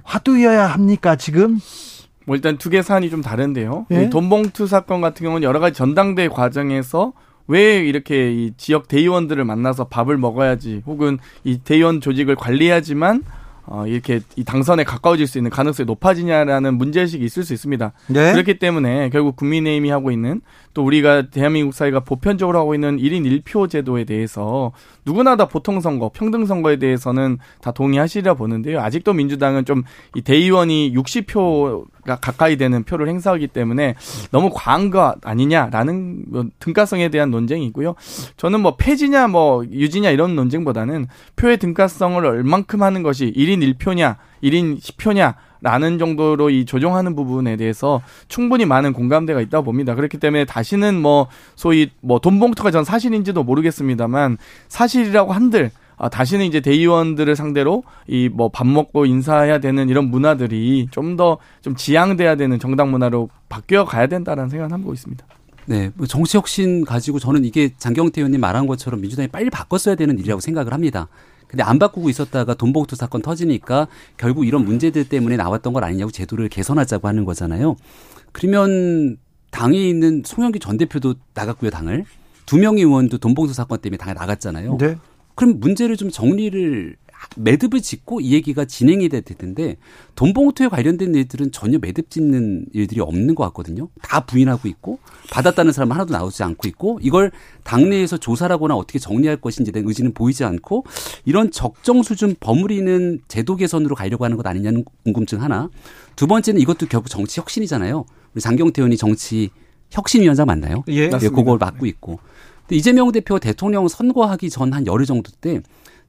화두여야 합니까, 지금? 뭐 일단 두 개 사안이 좀 다른데요. 예? 돈봉투 사건 같은 경우는 여러 가지 전당대 과정에서 왜 이렇게 이 지역 대의원들을 만나서 밥을 먹어야지 혹은 이 대의원 조직을 관리해야지만 어, 이렇게 이 당선에 가까워질 수 있는 가능성이 높아지냐라는 문제의식이 있을 수 있습니다. 네? 그렇기 때문에 결국 국민의힘이 하고 있는 또 우리가 대한민국 사회가 보편적으로 하고 있는 1인 1표 제도에 대해서 누구나 다 보통선거, 평등선거에 대해서는 다 동의하시리라 보는데요. 아직도 민주당은 좀 이 대의원이 60표 가 가까이 되는 표를 행사하기 때문에 너무 과한 거 아니냐라는 뭐 등가성에 대한 논쟁이고요. 저는 뭐 폐지냐 뭐 유지냐 이런 논쟁보다는 표의 등가성을 얼만큼 하는 것이 1인 1표냐, 1인 10표냐 라는 정도로 이 조정하는 부분에 대해서 충분히 많은 공감대가 있다고 봅니다. 그렇기 때문에 다시는 뭐 소위 뭐 돈봉투가 전 사실인지도 모르겠습니다만 사실이라고 한들 아, 다시는 이제 대의원들을 상대로 이 뭐 밥 먹고 인사해야 되는 이런 문화들이 좀 더좀 좀 지양돼야 되는 정당 문화로 바뀌어 가야 된다라는 생각을 하고 있습니다. 네, 뭐 정치 혁신 가지고 저는 이게 장경태 의원님 말한 것처럼 민주당이 빨리 바꿨어야 되는 일이라고 생각을 합니다. 근데 안 바꾸고 있었다가 돈봉투 사건 터지니까 결국 이런 문제들 때문에 나왔던 걸 아니냐고 제도를 개선하자고 하는 거잖아요. 그러면 당에 있는 송영기 전 대표도 나갔고요, 당을. 두 명의 의원도 돈봉투 사건 때문에 당에 나갔잖아요. 네. 그럼 문제를 좀 정리를 매듭을 짓고 이 얘기가 진행이 될 텐데 돈봉투에 관련된 일들은 전혀 매듭 짓는 일들이 없는 것 같거든요. 다 부인하고 있고 받았다는 사람은 하나도 나오지 않고 있고 이걸 당내에서 조사라거나 어떻게 정리할 것인지에 대한 의지는 보이지 않고 이런 적정 수준 버무리는 제도 개선으로 가려고 하는 것 아니냐는 궁금증 하나. 두 번째는 이것도 결국 정치 혁신이잖아요. 우리 장경태 의원이 정치 혁신위원장 맞나요? 예. 네, 그걸 맡고 있고. 근데 이재명 대표가 대통령 선거하기 전 한 열흘 정도 때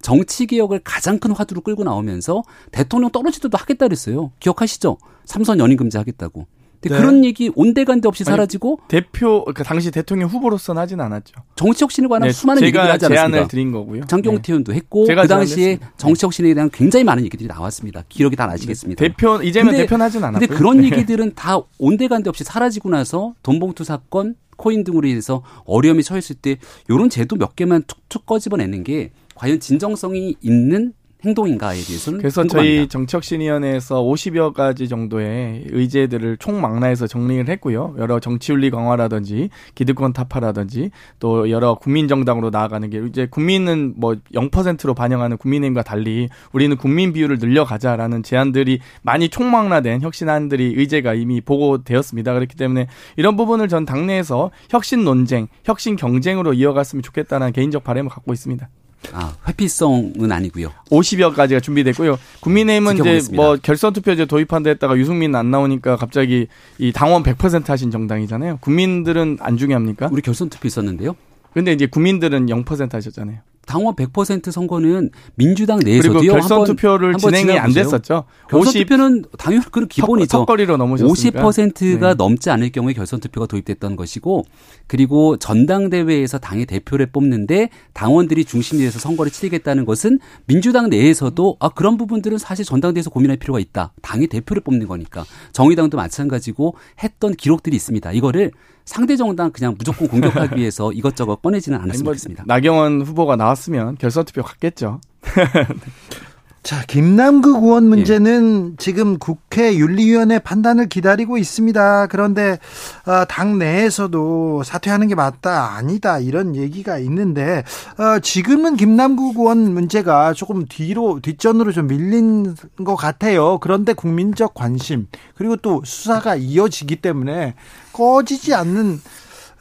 정치 개혁을 가장 큰 화두로 끌고 나오면서 대통령 떨어지도 하겠다 그랬어요. 기억하시죠? 삼선 연임 금지 하겠다고. 근데 네. 그런 얘기 온데간데 없이 사라지고 아니, 대표 그 당시 대통령 후보로서는 하진 않았죠. 정치 혁신에 관한 네, 수많은 얘기를 하지 않았습니다. 제안을 드린 거고요. 장경태 네. 의원도 했고 그 당시에 정치 혁신에 대한 굉장히 많은 얘기들이 나왔습니다. 기록이 다 나시겠습니다. 대표 이재명 대표는 하진 않았고요. 근데 그런 네. 얘기들은 다 온데간데 없이 사라지고 나서 돈봉투 사건 코인 등으로 인해서 어려움이 처했을 때 이런 제도 몇 개만 툭툭 꺼집어내는 게 과연 진정성이 있는 행동인가에 대해서는 그래서 궁금합니다. 저희 정책신위원회에서 50여 가지 정도의 의제들을 총망라해서 정리를 했고요. 여러 정치윤리 강화라든지 기득권 타파라든지 또 여러 국민정당으로 나아가는 게 이제 국민은 뭐 0%로 반영하는 국민의힘과 달리 우리는 국민 비율을 늘려가자라는 제안들이 많이 총망라된 혁신안들이 의제가 이미 보고되었습니다. 그렇기 때문에 이런 부분을 전 당내에서 혁신 논쟁, 혁신 경쟁으로 이어갔으면 좋겠다는 개인적 바람을 갖고 있습니다. 아, 회피성은 아니고요. 50여 가지가 준비됐고요. 국민의힘은 이제 뭐 결선 투표제 도입한다 했다가 유승민 안 나오니까 갑자기 이 당원 100% 하신 정당이잖아요. 국민들은 안 중요합니까? 우리 결선 투표 있었는데요. 근데 이제 국민들은 0% 하셨잖아요. 당원 100% 선거는 민주당 내에서도요. 그리고 결선 투표를 진행이 안 됐었죠. 결선 50, 투표는 당연히 그런 기본이죠. 턱 거리로 넘으셨으니까. 50%가 네. 넘지 않을 경우에 결선 투표가 도입됐던 것이고 그리고 전당대회에서 당의 대표를 뽑는데 당원들이 중심이 돼서 선거를 치르겠다는 것은 민주당 내에서도 아 그런 부분들은 사실 전당대회에서 고민할 필요가 있다. 당의 대표를 뽑는 거니까. 정의당도 마찬가지고 했던 기록들이 있습니다. 이거를 상대 정당 그냥 무조건 공격하기 *laughs* 위해서 이것저것 꺼내지는 않았으면 뭐. 나경원 후보가 나왔으면 결선 투표 갔겠죠. *laughs* 자, 김남국 의원 문제는 예. 지금 국회 윤리위원회 판단을 기다리고 있습니다. 그런데 어, 당 내에서도 사퇴하는 게 맞다, 아니다 이런 얘기가 있는데 어, 지금은 김남국 의원 문제가 조금 뒤로 뒷전으로 좀 밀린 것 같아요. 그런데 국민적 관심 그리고 또 수사가 이어지기 때문에 꺼지지 않는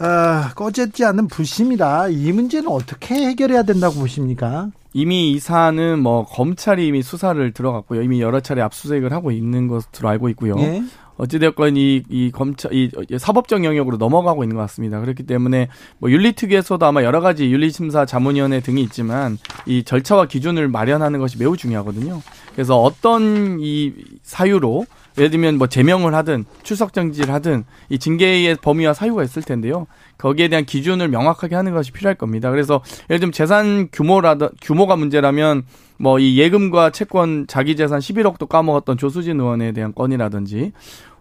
어, 꺼지지 않는 불심이다. 이 문제는 어떻게 해결해야 된다고 보십니까? 이미 이 사안은 뭐 검찰이 이미 수사를 들어갔고요. 이미 여러 차례 압수수색을 하고 있는 것으로 알고 있고요. 예? 어찌되었건 이, 이 검찰, 이 사법적 영역으로 넘어가고 있는 것 같습니다. 그렇기 때문에 뭐 윤리특위에서도 아마 여러 가지 윤리심사 자문위원회 등이 있지만 이 절차와 기준을 마련하는 것이 매우 중요하거든요. 그래서 어떤 이 사유로 예를 들면 뭐 제명을 하든 출석 정지를 하든 이 징계의 범위와 사유가 있을 텐데요. 거기에 대한 기준을 명확하게 하는 것이 필요할 겁니다. 그래서 예를 들면 재산 규모라든 규모가 문제라면 뭐 이 예금과 채권 자기 재산 11억도 까먹었던 조수진 의원에 대한 건이라든지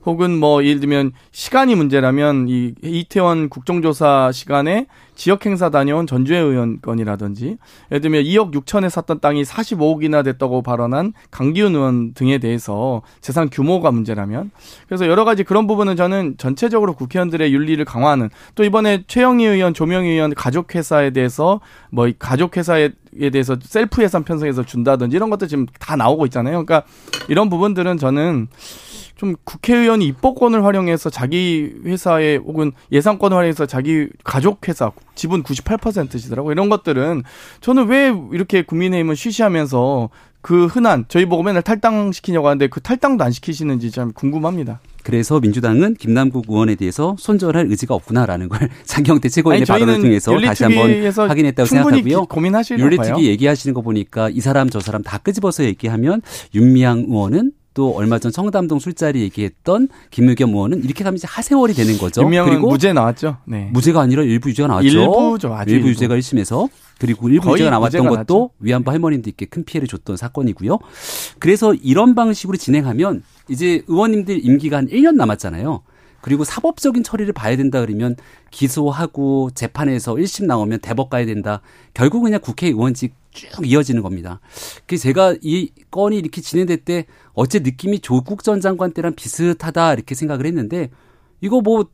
혹은 뭐 예를 들면 시간이 문제라면 이 이태원 국정조사 시간에 지역 행사 다녀온 전주의 의원 건이라든지 예를 들면 2억 6천에 샀던 땅이 45억이나 됐다고 발언한 강기훈 의원 등에 대해서 재산 규모가 문제라면 그래서 여러 가지 그런 부분은 저는 전체적으로 국회의원들의 윤리를 강화하는 또 이번에 최영희 의원, 조명희 의원 가족 회사에 대해서 뭐 가족 회사에 대해서 셀프 예산 편성해서 준다든지 이런 것도 지금 다 나오고 있잖아요. 그러니까 이런 부분들은 저는 좀 국회의원이 입법권을 활용해서 자기 회사에 혹은 예산권을 활용해서 자기 가족 회사 지분 98%시더라고 이런 것들은 저는 왜 이렇게 국민의힘은 쉬쉬하면서 그 흔한 저희 보고 맨날 탈당시키냐고 하는데 그 탈당도 안 시키시는지 참 궁금합니다. 그래서 민주당은 김남국 의원에 대해서 손절할 의지가 없구나라는 걸 *laughs* 장경태 최고위원의 발언을 통해서 다시 한번 확인했다고 생각하고요. 고민하실 윤리특위 얘기하시는 거 보니까 이 사람 저 사람 다 끄집어서 얘기하면 윤미향 의원은 또 얼마 전 청담동 술자리 얘기했던 김의겸 의원은 이렇게 가면 이제 하세월이 되는 거죠. 그리고 무죄 나왔죠. 네. 무죄가 아니라 일부 유죄가 나왔죠. 일부죠. 아주 일부 유죄가 1심에서 그리고 일부 유죄가 나왔던 것도 나왔죠. 위안부 할머님들께 큰 피해를 줬던 사건이고요. 그래서 이런 방식으로 진행하면 이제 의원님들 임기가 한 1년 남았잖아요. 그리고 사법적인 처리를 봐야 된다 그러면 기소하고 재판에서 1심 나오면 대법 가야 된다. 결국 그냥 국회의원직 쭉 이어지는 겁니다. 그 제가 이 건이 이렇게 진행될 때 어째 느낌이 조국 전 장관 때랑 비슷하다 이렇게 생각을 했는데 이거 뭐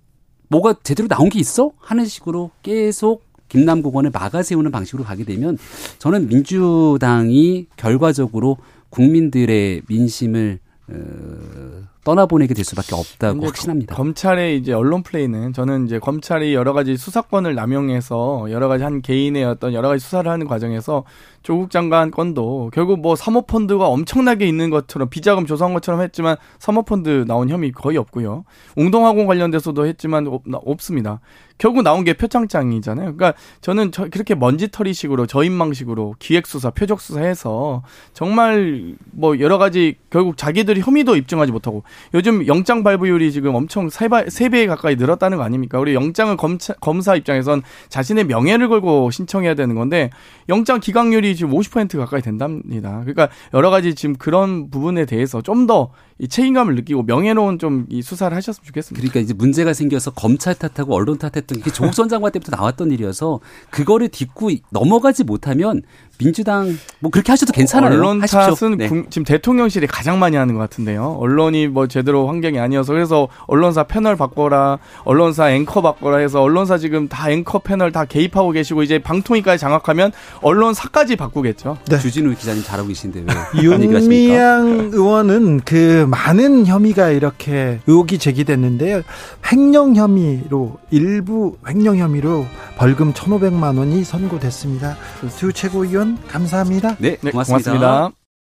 뭐가 제대로 나온 게 있어? 하는 식으로 계속 김남국원을 막아 세우는 방식으로 가게 되면 저는 민주당이 결과적으로 국민들의 민심을 어, 떠나보내게 될 수밖에 없다고 확신합니다. 검찰의 이제 언론 플레이는 저는 이제 검찰이 여러 가지 수사권을 남용해서 여러 가지 한 개인의 어떤 여러 가지 수사를 하는 과정에서 조국 장관 건도 결국 뭐 사모펀드가 엄청나게 있는 것처럼 비자금 조성한 것처럼 했지만 사모펀드 나온 혐의 거의 없고요. 웅동학원 관련돼서도 했지만 없, 없습니다. 결국 나온 게 표창장이잖아요. 그러니까 저는 저, 그렇게 먼지털이식으로 저인망식으로 기획수사, 표적수사해서 정말 뭐 여러 가지 결국 자기들이 혐의도 입증하지 못하고 요즘 영장 발부율이 지금 엄청 세배 가까이 늘었다는 거 아닙니까? 우리 영장을 검차, 검사 입장에선 자신의 명예를 걸고 신청해야 되는 건데 영장 기각률이 지금 50% 가까이 된답니다. 그러니까 여러 가지 지금 그런 부분에 대해서 좀더이 책임감을 느끼고 명예로운 좀 이 수사를 하셨으면 좋겠습니다. 그러니까 이제 문제가 생겨서 검찰 탓하고 언론 탓했던 게 조국 전 장관 때부터 나왔던 일이어서 그거를 딛고 넘어가지 못하면 민주당 뭐 그렇게 하셔도 괜찮아요. 언론 탓은 네. 지금 대통령실이 가장 많이 하는 것 같은데요. 언론이 뭐 제대로 환경이 아니어서 그래서 언론사 패널 바꿔라, 언론사 앵커 바꿔라 해서 언론사 지금 다 앵커 패널 다 개입하고 계시고 이제 방통위까지 장악하면 언론사까지 바꾸겠죠. 네. 주진우 기자님 잘하고 계신데 왜 *laughs* 윤미향 의원은 그 많은 혐의가 이렇게 의혹이 제기됐는데요. 횡령 혐의로 일부 횡령 혐의로 벌금 1,500만 원이 선고됐습니다. 두 최고위원 감사합니다. 네, 고맙습니다. 네, 고맙습니다.